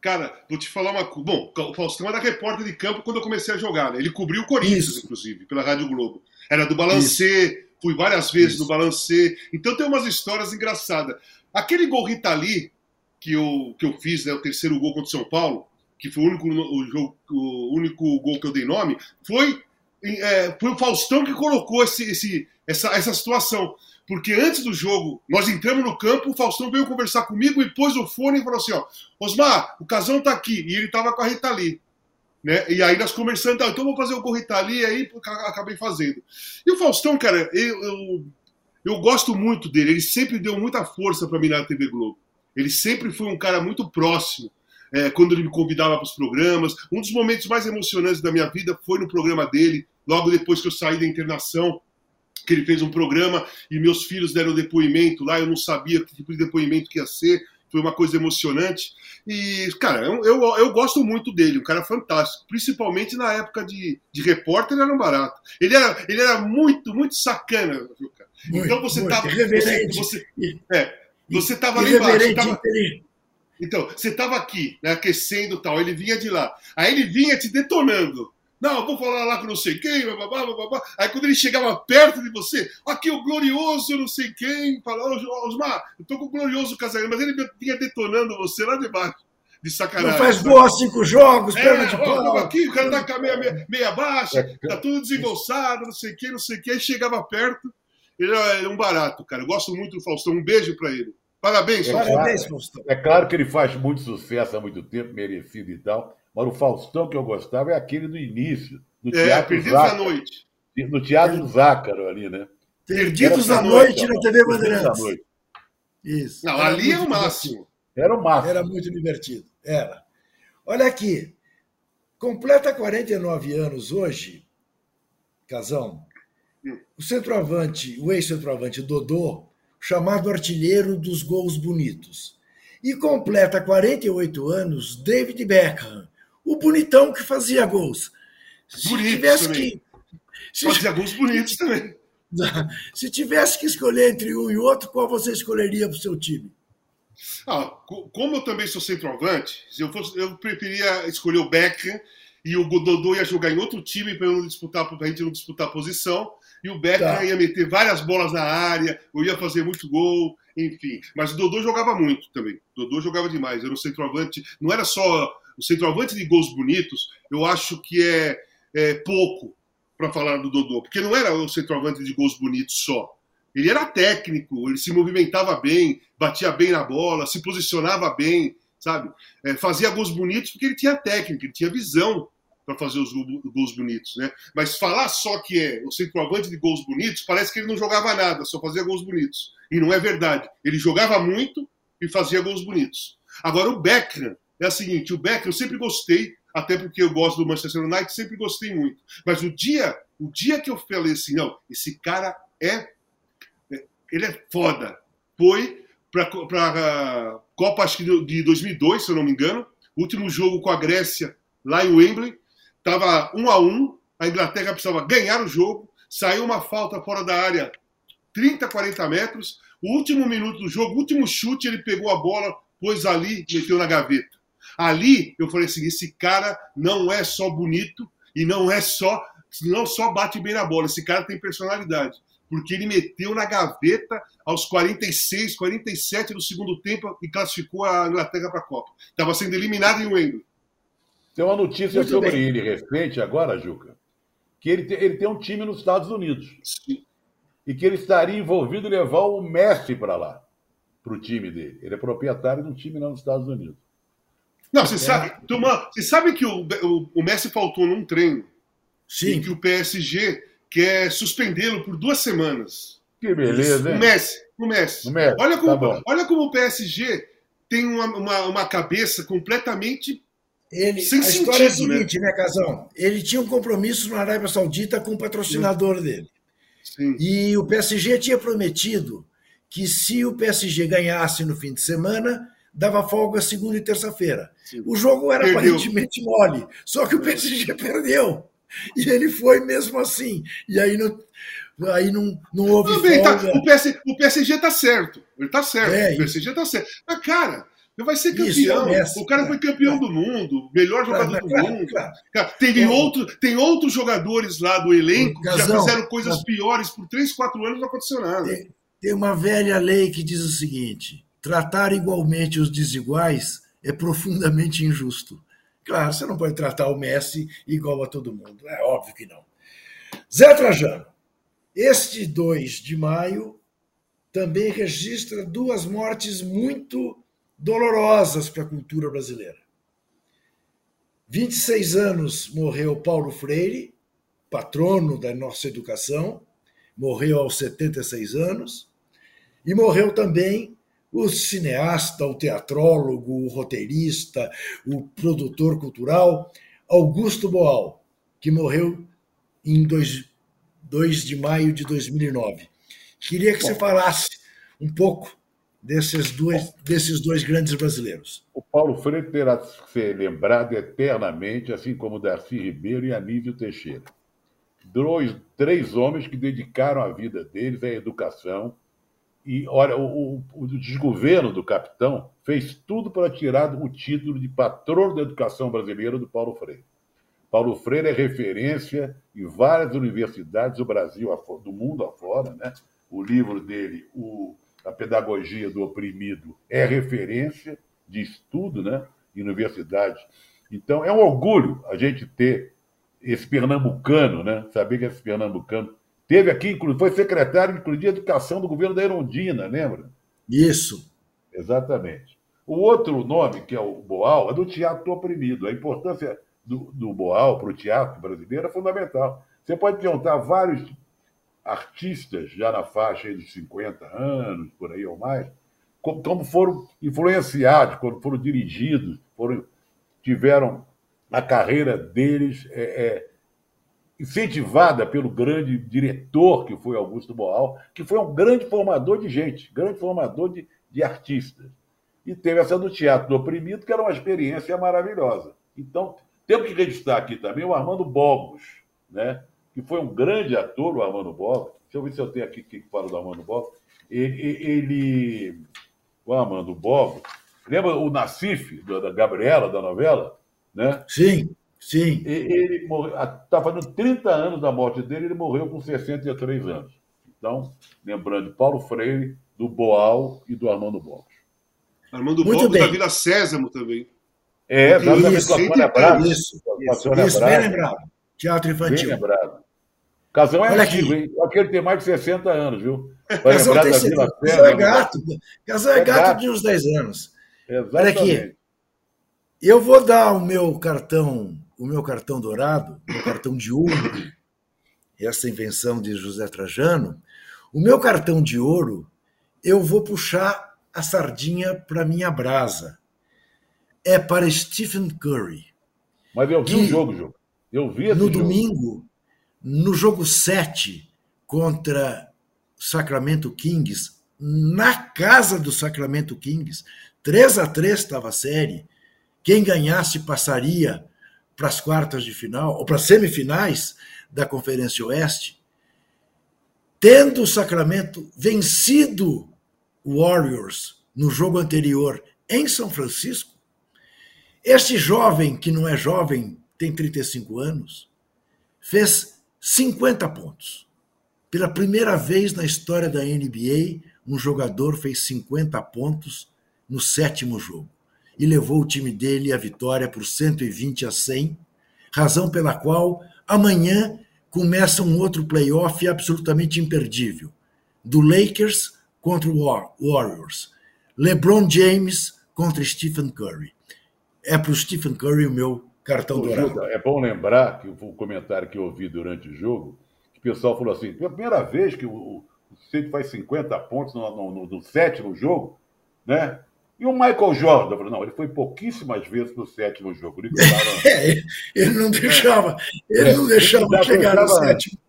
Cara, vou te falar uma coisa. Bom, o Faustão era repórter de campo quando eu comecei a jogar. Né? Ele cobriu o Corinthians, Isso. inclusive, pela Rádio Globo. Era do Balancê, fui várias vezes Isso. no Balancê. Então tem umas histórias engraçadas. Aquele gol Ritali que eu, que eu fiz, né, o terceiro gol contra o São Paulo, que foi o único, o, jogo, o único gol que eu dei nome, foi, é, foi o Faustão que colocou esse, esse, essa, essa situação. Porque antes do jogo, nós entramos no campo, o Faustão veio conversar comigo e pôs o fone e falou assim: ó, Osmar, o Casão tá aqui. E ele tava com a Rita Lee. Né? E aí nós conversando, então vou fazer o Lee, e aí acabei fazendo. E o Faustão, cara, eu, eu, eu gosto muito dele, ele sempre deu muita força para mim na TV Globo. Ele sempre foi um cara muito próximo é, quando ele me convidava para os programas. Um dos momentos mais emocionantes da minha vida foi no programa dele, logo depois que eu saí da internação, que ele fez um programa e meus filhos deram depoimento lá, eu não sabia que tipo de depoimento que ia ser, foi uma coisa emocionante. E, cara, eu, eu, eu, gosto muito dele, um cara fantástico, principalmente na época de, de repórter, ele era um barato. Ele era, ele era muito, muito sacana, viu, cara? Muito, então você estava. Você, você, é, você estava ali embaixo. Tava, então, você estava aqui, né, aquecendo tal, ele vinha de lá. Aí ele vinha te detonando. Não, vou falar lá com não sei quem, babá, babá. Aí quando ele chegava perto de você, aqui o glorioso não sei quem, falou, Osmar, eu tô com o glorioso casamento, mas ele vinha detonando você lá debaixo. De sacanagem. Não faz boa cinco jogos, é, perna de pau. Aqui, o cara tá com a meia, meia, meia baixa, tá tudo desembolsado, não sei o que, não sei o que. Aí chegava perto, ele é um barato, cara. Eu gosto muito do Faustão. Um beijo para ele. Parabéns, é Parabéns, claro, Faustão. É claro que ele faz muito sucesso há muito tempo, merecido e tal. Mas o Faustão que eu gostava é aquele do início, do é, Teatro Perdidos à Noite. No Teatro Zácaro ali, né? Perdidos à Noite na TV Bandeirantes. Isso. Não, ali é o máximo. Era o máximo. Era muito divertido. Era. Olha aqui. Completa 49 anos hoje, Casão. Hum. O centroavante, o ex-centroavante Dodô, chamado artilheiro dos gols bonitos. E completa 48 anos David Beckham, o bonitão que fazia gols. Se Bonito tivesse também. que. Fazia gols bonitos *laughs* também. Se tivesse que escolher entre um e outro, qual você escolheria para o seu time? Ah, como eu também sou centroavante, eu, fosse, eu preferia escolher o Beckham e o Dodô ia jogar em outro time para a gente não disputar a posição e o Beckham tá. ia meter várias bolas na área, eu ia fazer muito gol, enfim. Mas o Dodô jogava muito também. O Dodô jogava demais. Era um centroavante, não era só o centroavante de gols bonitos, eu acho que é, é pouco para falar do Dodô, porque não era o centroavante de gols bonitos só. Ele era técnico, ele se movimentava bem, batia bem na bola, se posicionava bem, sabe? É, fazia gols bonitos porque ele tinha técnica, ele tinha visão para fazer os gols bonitos, né? Mas falar só que é o centroavante de gols bonitos, parece que ele não jogava nada, só fazia gols bonitos. E não é verdade. Ele jogava muito e fazia gols bonitos. Agora o Beckham é o seguinte, o Beckham eu sempre gostei, até porque eu gosto do Manchester United, sempre gostei muito. Mas o dia, o dia que eu falei assim, não, esse cara é, ele é foda, foi para a Copa acho que de 2002, se eu não me engano, último jogo com a Grécia lá em Wembley, estava um a um, a Inglaterra precisava ganhar o jogo, saiu uma falta fora da área 30, 40 metros, o último minuto do jogo, último chute, ele pegou a bola, pôs ali meteu na gaveta. Ali eu falei assim: esse cara não é só bonito e não é só não só bate bem na bola, esse cara tem personalidade. Porque ele meteu na gaveta aos 46, 47 do segundo tempo e classificou a Inglaterra para a Copa. Estava sendo eliminado em Wembley. Tem uma notícia Muito sobre bem. ele recente agora, Juca, que ele tem, ele tem um time nos Estados Unidos. Sim. E que ele estaria envolvido em levar o Messi para lá, para o time dele. Ele é proprietário de um time lá nos Estados Unidos. Não, você é. sabe, turma, você sabe que o, o, o, Messi faltou num treino. Sim. E que o PSG quer suspendê-lo por duas semanas. Que beleza, hein? O Messi, o Messi. O Messi olha, como, tá olha como o PSG tem uma, uma, uma cabeça completamente ele, Sem a sentido, história é a né? seguinte, né, né Casão? Ele tinha um compromisso na Arábia Saudita com o patrocinador Sim. dele. Sim. E o PSG tinha prometido que se o PSG ganhasse no fim de semana, dava folga segunda e terça-feira. O jogo era perdeu. aparentemente mole, só que o PSG perdeu. E ele foi mesmo assim. E aí não, aí não, não houve bem, tá, folga. Tá, o, PSG, o PSG tá certo. Ele tá certo. É, o PSG tá certo. Mas, cara, ele vai ser campeão. É o, cara foi campeão do mundo, melhor jogador do mundo. Cara, tem, outro, tem outros jogadores lá do elenco que já fizeram coisas piores por 3, 4 anos não aconteceu nada. Tem, tem uma velha lei que diz o seguinte: tratar igualmente os desiguais é profundamente injusto. Claro, você não pode tratar o Messi igual a todo mundo, é óbvio que não. Zé Trajano, este 2 de maio também registra duas mortes muito dolorosas para a cultura brasileira. 26 anos morreu Paulo Freire, patrono da nossa educação, morreu aos 76 anos, e morreu também o cineasta, o teatrólogo, o roteirista, o produtor cultural, Augusto Boal, que morreu em 2, 2 de maio de 2009. Queria que Bom, você falasse um pouco desses dois, desses dois grandes brasileiros. O Paulo Freire terá que ser lembrado eternamente, assim como Darcy Ribeiro e Anísio Teixeira. Dois, três homens que dedicaram a vida deles à educação, e olha, o, o, o, desgoverno do capitão fez tudo para tirar o título de patrono da educação brasileira do Paulo Freire. Paulo Freire é referência em várias universidades do Brasil, do mundo afora. Né? O livro dele, o, A Pedagogia do Oprimido, é referência de estudo né? em universidades. Então, é um orgulho a gente ter esse pernambucano, né? saber que esse pernambucano Teve aqui, foi secretário, inclusive, de Educação do governo da Erondina, lembra? Isso. Exatamente. O outro nome, que é o Boal, é do teatro oprimido. A importância do, do Boal para o teatro brasileiro é fundamental. Você pode perguntar vários artistas, já na faixa dos 50 anos, por aí ou mais, como, como foram influenciados, quando foram dirigidos, foram, tiveram a carreira deles é, é, incentivada pelo grande diretor que foi Augusto Boal, que foi um grande formador de gente, grande formador de, de artistas. E teve essa do Teatro do Oprimido, que era uma experiência maravilhosa. Então, temos que registrar aqui também o Armando Bogos, né? que foi um grande ator, o Armando Bogos. Deixa eu ver se eu tenho aqui que fala do Armando Bogos. Ele, ele, o Armando Bogos, lembra o Nacife, da Gabriela, da novela? Né? Sim. Sim. Ele está fazendo 30 anos da morte dele, ele morreu com 63 anos. Então, lembrando de Paulo Freire, do Boal e do Armando Borges. Armando Muito Borges da Vila Sésamo também. É, exatamente. Isso, com Braga. Isso, isso, isso bem lembrado. Teatro infantil. Bem lembrado. Casão é Olha antigo, aqui. hein? Aquele tem mais de 60 anos, viu? Vai Casão tem 60. Casão é gato. Casão é, é gato, gato de uns 10 anos. Exatamente. Olha aqui. Eu vou dar o meu cartão o meu cartão dourado, o meu cartão de ouro, essa invenção de José Trajano, o meu cartão de ouro, eu vou puxar a sardinha para minha brasa. É para Stephen Curry. Mas eu vi o jogo, jogo. Eu vi esse No jogo. domingo, no jogo 7 contra Sacramento Kings, na casa do Sacramento Kings, 3 a 3 estava a série. Quem ganhasse passaria para as quartas de final, ou para as semifinais da Conferência Oeste. Tendo o Sacramento vencido o Warriors no jogo anterior em São Francisco, este jovem, que não é jovem, tem 35 anos, fez 50 pontos. Pela primeira vez na história da NBA, um jogador fez 50 pontos no sétimo jogo e levou o time dele à vitória por 120 a 100, razão pela qual amanhã começa um outro playoff absolutamente imperdível, do Lakers contra o Warriors, LeBron James contra Stephen Curry. É para o Stephen Curry o meu cartão Ô, dourado. É bom lembrar que o comentário que eu ouvi durante o jogo, que o pessoal falou assim, pela primeira vez que o, o faz 50 pontos no, no- no- no sétimo jogo, né? E o Michael Jordan, eu falei, não, ele foi pouquíssimas vezes no sétimo jogo. Ele *laughs* É, ele não deixava, ele não É, deixava ele chegar no sétimo.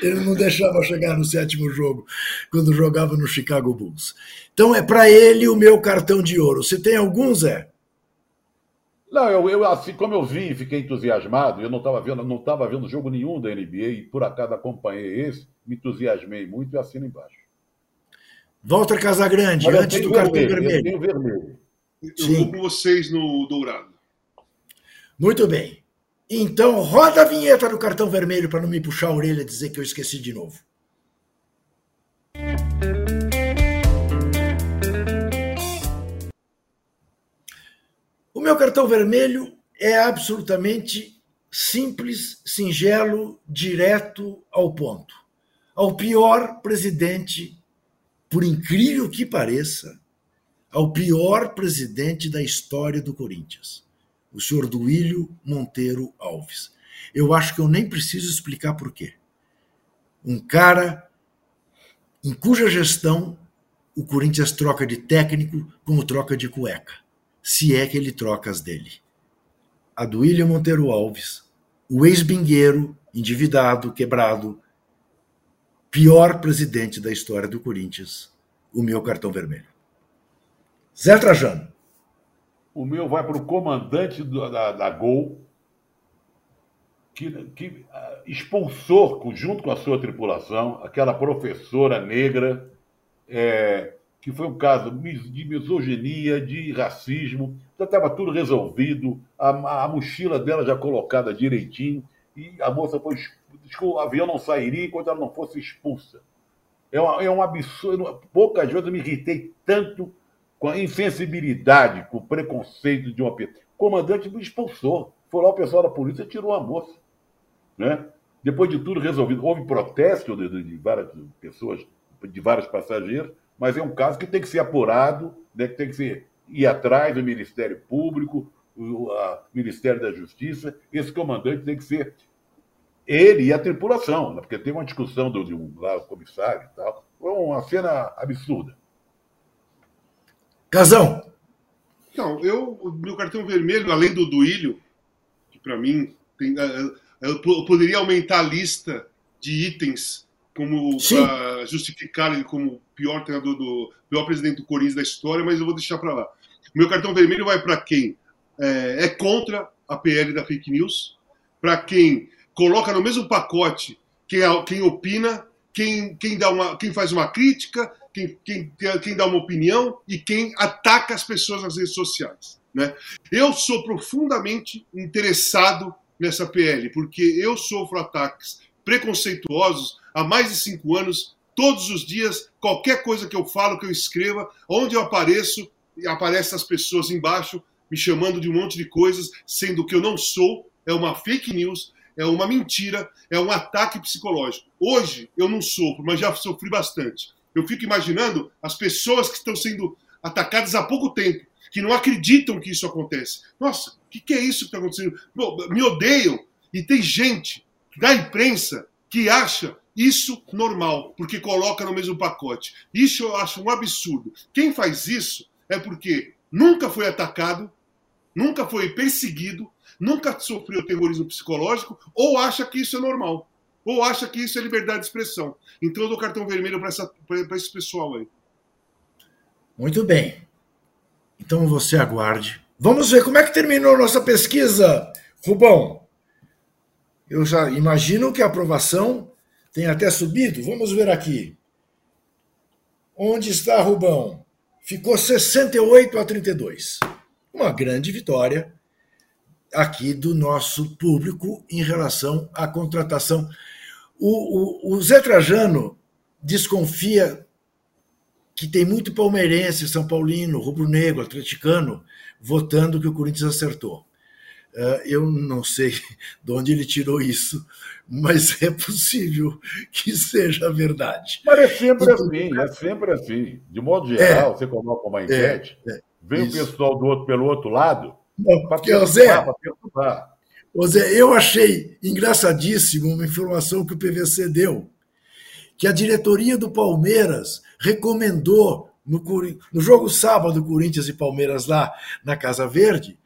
Ele não deixava chegar no sétimo jogo quando jogava no Chicago Bulls. Então é para ele o meu cartão de ouro. Você tem algum, Zé? Não, eu, eu, assim como eu vi e fiquei entusiasmado, eu não estava vendo, não estava vendo jogo nenhum da NBA e por acaso acompanhei esse, me entusiasmei muito e assino embaixo. Walter Casagrande, eu antes do cartão vermelho, eu vermelho. Eu vou com vocês no Dourado. Muito bem. Então roda a vinheta do cartão vermelho para não me puxar a orelha e dizer que eu esqueci de novo. O meu cartão vermelho é absolutamente simples, singelo, direto ao ponto. Ao pior presidente, por incrível que pareça, ao pior presidente da história do Corinthians, o senhor Duílio Monteiro Alves. Eu acho que eu nem preciso explicar por quê. Um cara em cuja gestão o Corinthians troca de técnico como troca de cueca, se é que ele troca as dele. A William Monteiro Alves, o ex-bingueiro, endividado, quebrado, pior presidente da história do Corinthians, o meu cartão vermelho. Zé Trajano. O meu vai para o comandante do- da, da Gol, que, que ah, expulsou, junto com a sua tripulação, aquela professora negra, é, que foi um caso de misoginia, de racismo, já estava tudo resolvido, a, a mochila dela já colocada direitinho, e a moça foi. exp- diz que o avião não sairia enquanto ela não fosse expulsa. É, uma- é um absurdo. Poucas vezes eu me irritei tanto com a insensibilidade, com o preconceito de uma pessoa. O comandante me expulsou. Foi lá o pessoal da polícia e tirou a moça. Né? Depois de tudo resolvido, houve protesto de, de- várias pessoas, de vários passageiros, mas é um caso que tem que ser apurado, né? que tem que ser, ir atrás do Ministério Público, o Ministério da Justiça. Esse comandante tem que ser ele e a tripulação, né? porque tem uma discussão do, de um lá, o comissário e tal. Foi uma cena absurda. Casão. Então, eu, meu cartão vermelho, além do Duílio, que para mim tem, eu po- eu poderia aumentar a lista de itens como para justificar ele como o pior treinador do pior presidente do Corinthians da história, mas eu vou deixar para lá. Meu cartão vermelho vai para quem é, é contra a PL da fake news, para quem coloca no mesmo pacote quem, a- quem opina, quem, quem, dá uma, quem faz uma crítica, quem, quem, quem dá uma opinião e quem ataca as pessoas nas redes sociais. Né? Eu sou profundamente interessado nessa PL, porque eu sofro ataques preconceituosos há mais de cinco anos, todos os dias, qualquer coisa que eu falo, que eu escreva, onde eu apareço, aparecem as pessoas embaixo me chamando de um monte de coisas, sendo que eu não sou, é uma fake news, é uma mentira, é um ataque psicológico. Hoje eu não sofro, mas já sofri bastante. Eu fico imaginando as pessoas que estão sendo atacadas há pouco tempo, que não acreditam que isso acontece. Nossa, o que, que é isso que está acontecendo? Me odeiam. E tem gente da imprensa que acha isso normal, porque coloca no mesmo pacote. Isso eu acho um absurdo. Quem faz isso é porque nunca foi atacado, nunca foi perseguido, nunca sofreu terrorismo psicológico ou acha que isso é normal. Ou acha que isso é liberdade de expressão. Então eu dou cartão vermelho para esse pessoal aí. Muito bem. Então você aguarde. Vamos ver como é que terminou nossa pesquisa, Rubão. Eu já imagino que a aprovação tem até subido. Vamos ver aqui. Onde está Rubão? Ficou 68 a 32. Uma grande vitória aqui do nosso público em relação à contratação. O, o, o Zé Trajano desconfia que tem muito palmeirense, São Paulino, rubro-negro, atleticano, votando que o Corinthians acertou. Uh, eu não sei *laughs* de onde ele tirou isso, mas *laughs* é possível que seja verdade. Mas é sempre assim, é sempre assim. De modo geral, é, você coloca uma enquete, é, é, vem isso. o pessoal do outro pelo outro lado, perturbar, perturbar. Ô Zé, eu achei engraçadíssimo uma informação que o PVC deu, que a diretoria do Palmeiras recomendou no, no jogo sábado, Corinthians e Palmeiras lá na Casa Verde,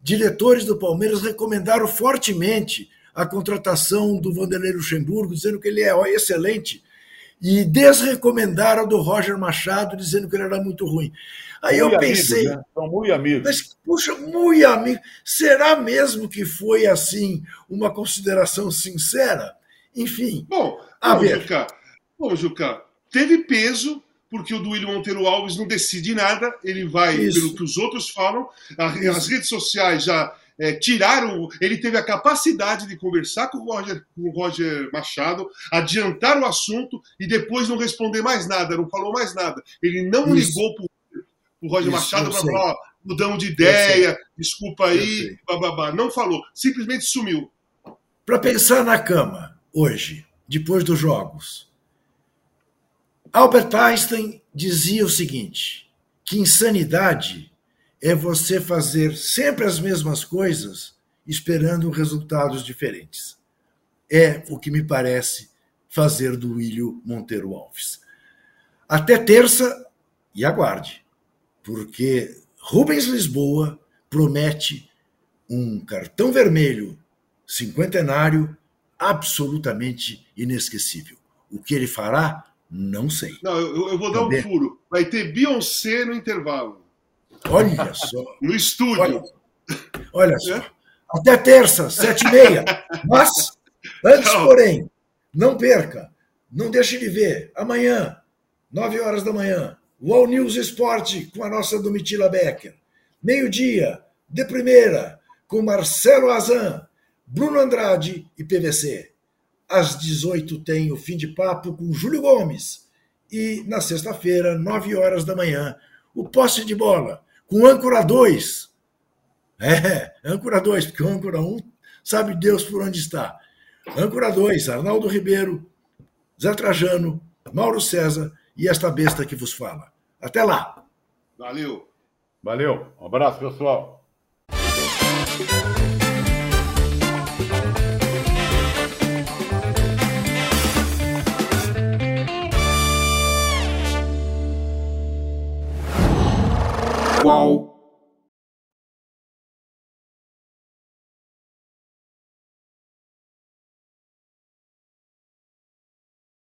diretores do Palmeiras recomendaram fortemente a contratação do Vanderlei Luxemburgo, dizendo que ele é excelente, e desrecomendaram do Roger Machado, dizendo que ele era muito ruim. Aí muito eu pensei. Amigos, né? São muito amigos. Mas, puxa, muito amigo. Será mesmo que foi assim uma consideração sincera? Enfim. Bom, a bom, ver. Juca, bom, Juca, teve peso porque o Duílio Monteiro Alves não decide nada, ele vai Isso. pelo que os outros falam. As redes sociais já é, tiraram. Ele teve a capacidade de conversar com o, Roger, com o Roger Machado, adiantar o assunto e depois não responder mais nada, não falou mais nada. Ele não Isso. ligou para o Roger Isso, Machado para falar: ó, mudamos de ideia, desculpa aí, bababá. Não falou, simplesmente sumiu. Para pensar na cama hoje, depois dos jogos Albert Einstein dizia o seguinte: que insanidade é você fazer sempre as mesmas coisas esperando resultados diferentes. É o que me parece fazer do William Monteiro Alves. Até terça e aguarde, porque Rubens Lisboa promete um cartão vermelho cinquentenário absolutamente inesquecível. O que ele fará não sei. Não, eu, eu vou dar um furo. Vai ter Beyoncé no intervalo. Olha só. no estúdio. Olha, olha só. É? Até terça, sete e meia. Mas, antes, não. porém, não perca. Não deixe de ver. Amanhã, nove horas da manhã, o All News Esporte com a nossa Domitila Becker. Meio-dia, de primeira, com Marcelo Azan, Bruno Andrade e PVC. Às 18 tem o fim de papo com Júlio Gomes. E na sexta-feira, 9 horas da manhã, o posse de bola com âncora 2. É, âncora 2, porque o âncora 1 um, sabe Deus por onde está. Âncora 2, Arnaldo Ribeiro, Zé Trajano, Mauro César e esta besta que vos fala. Até lá. Valeu. Valeu. Um abraço, pessoal. Qual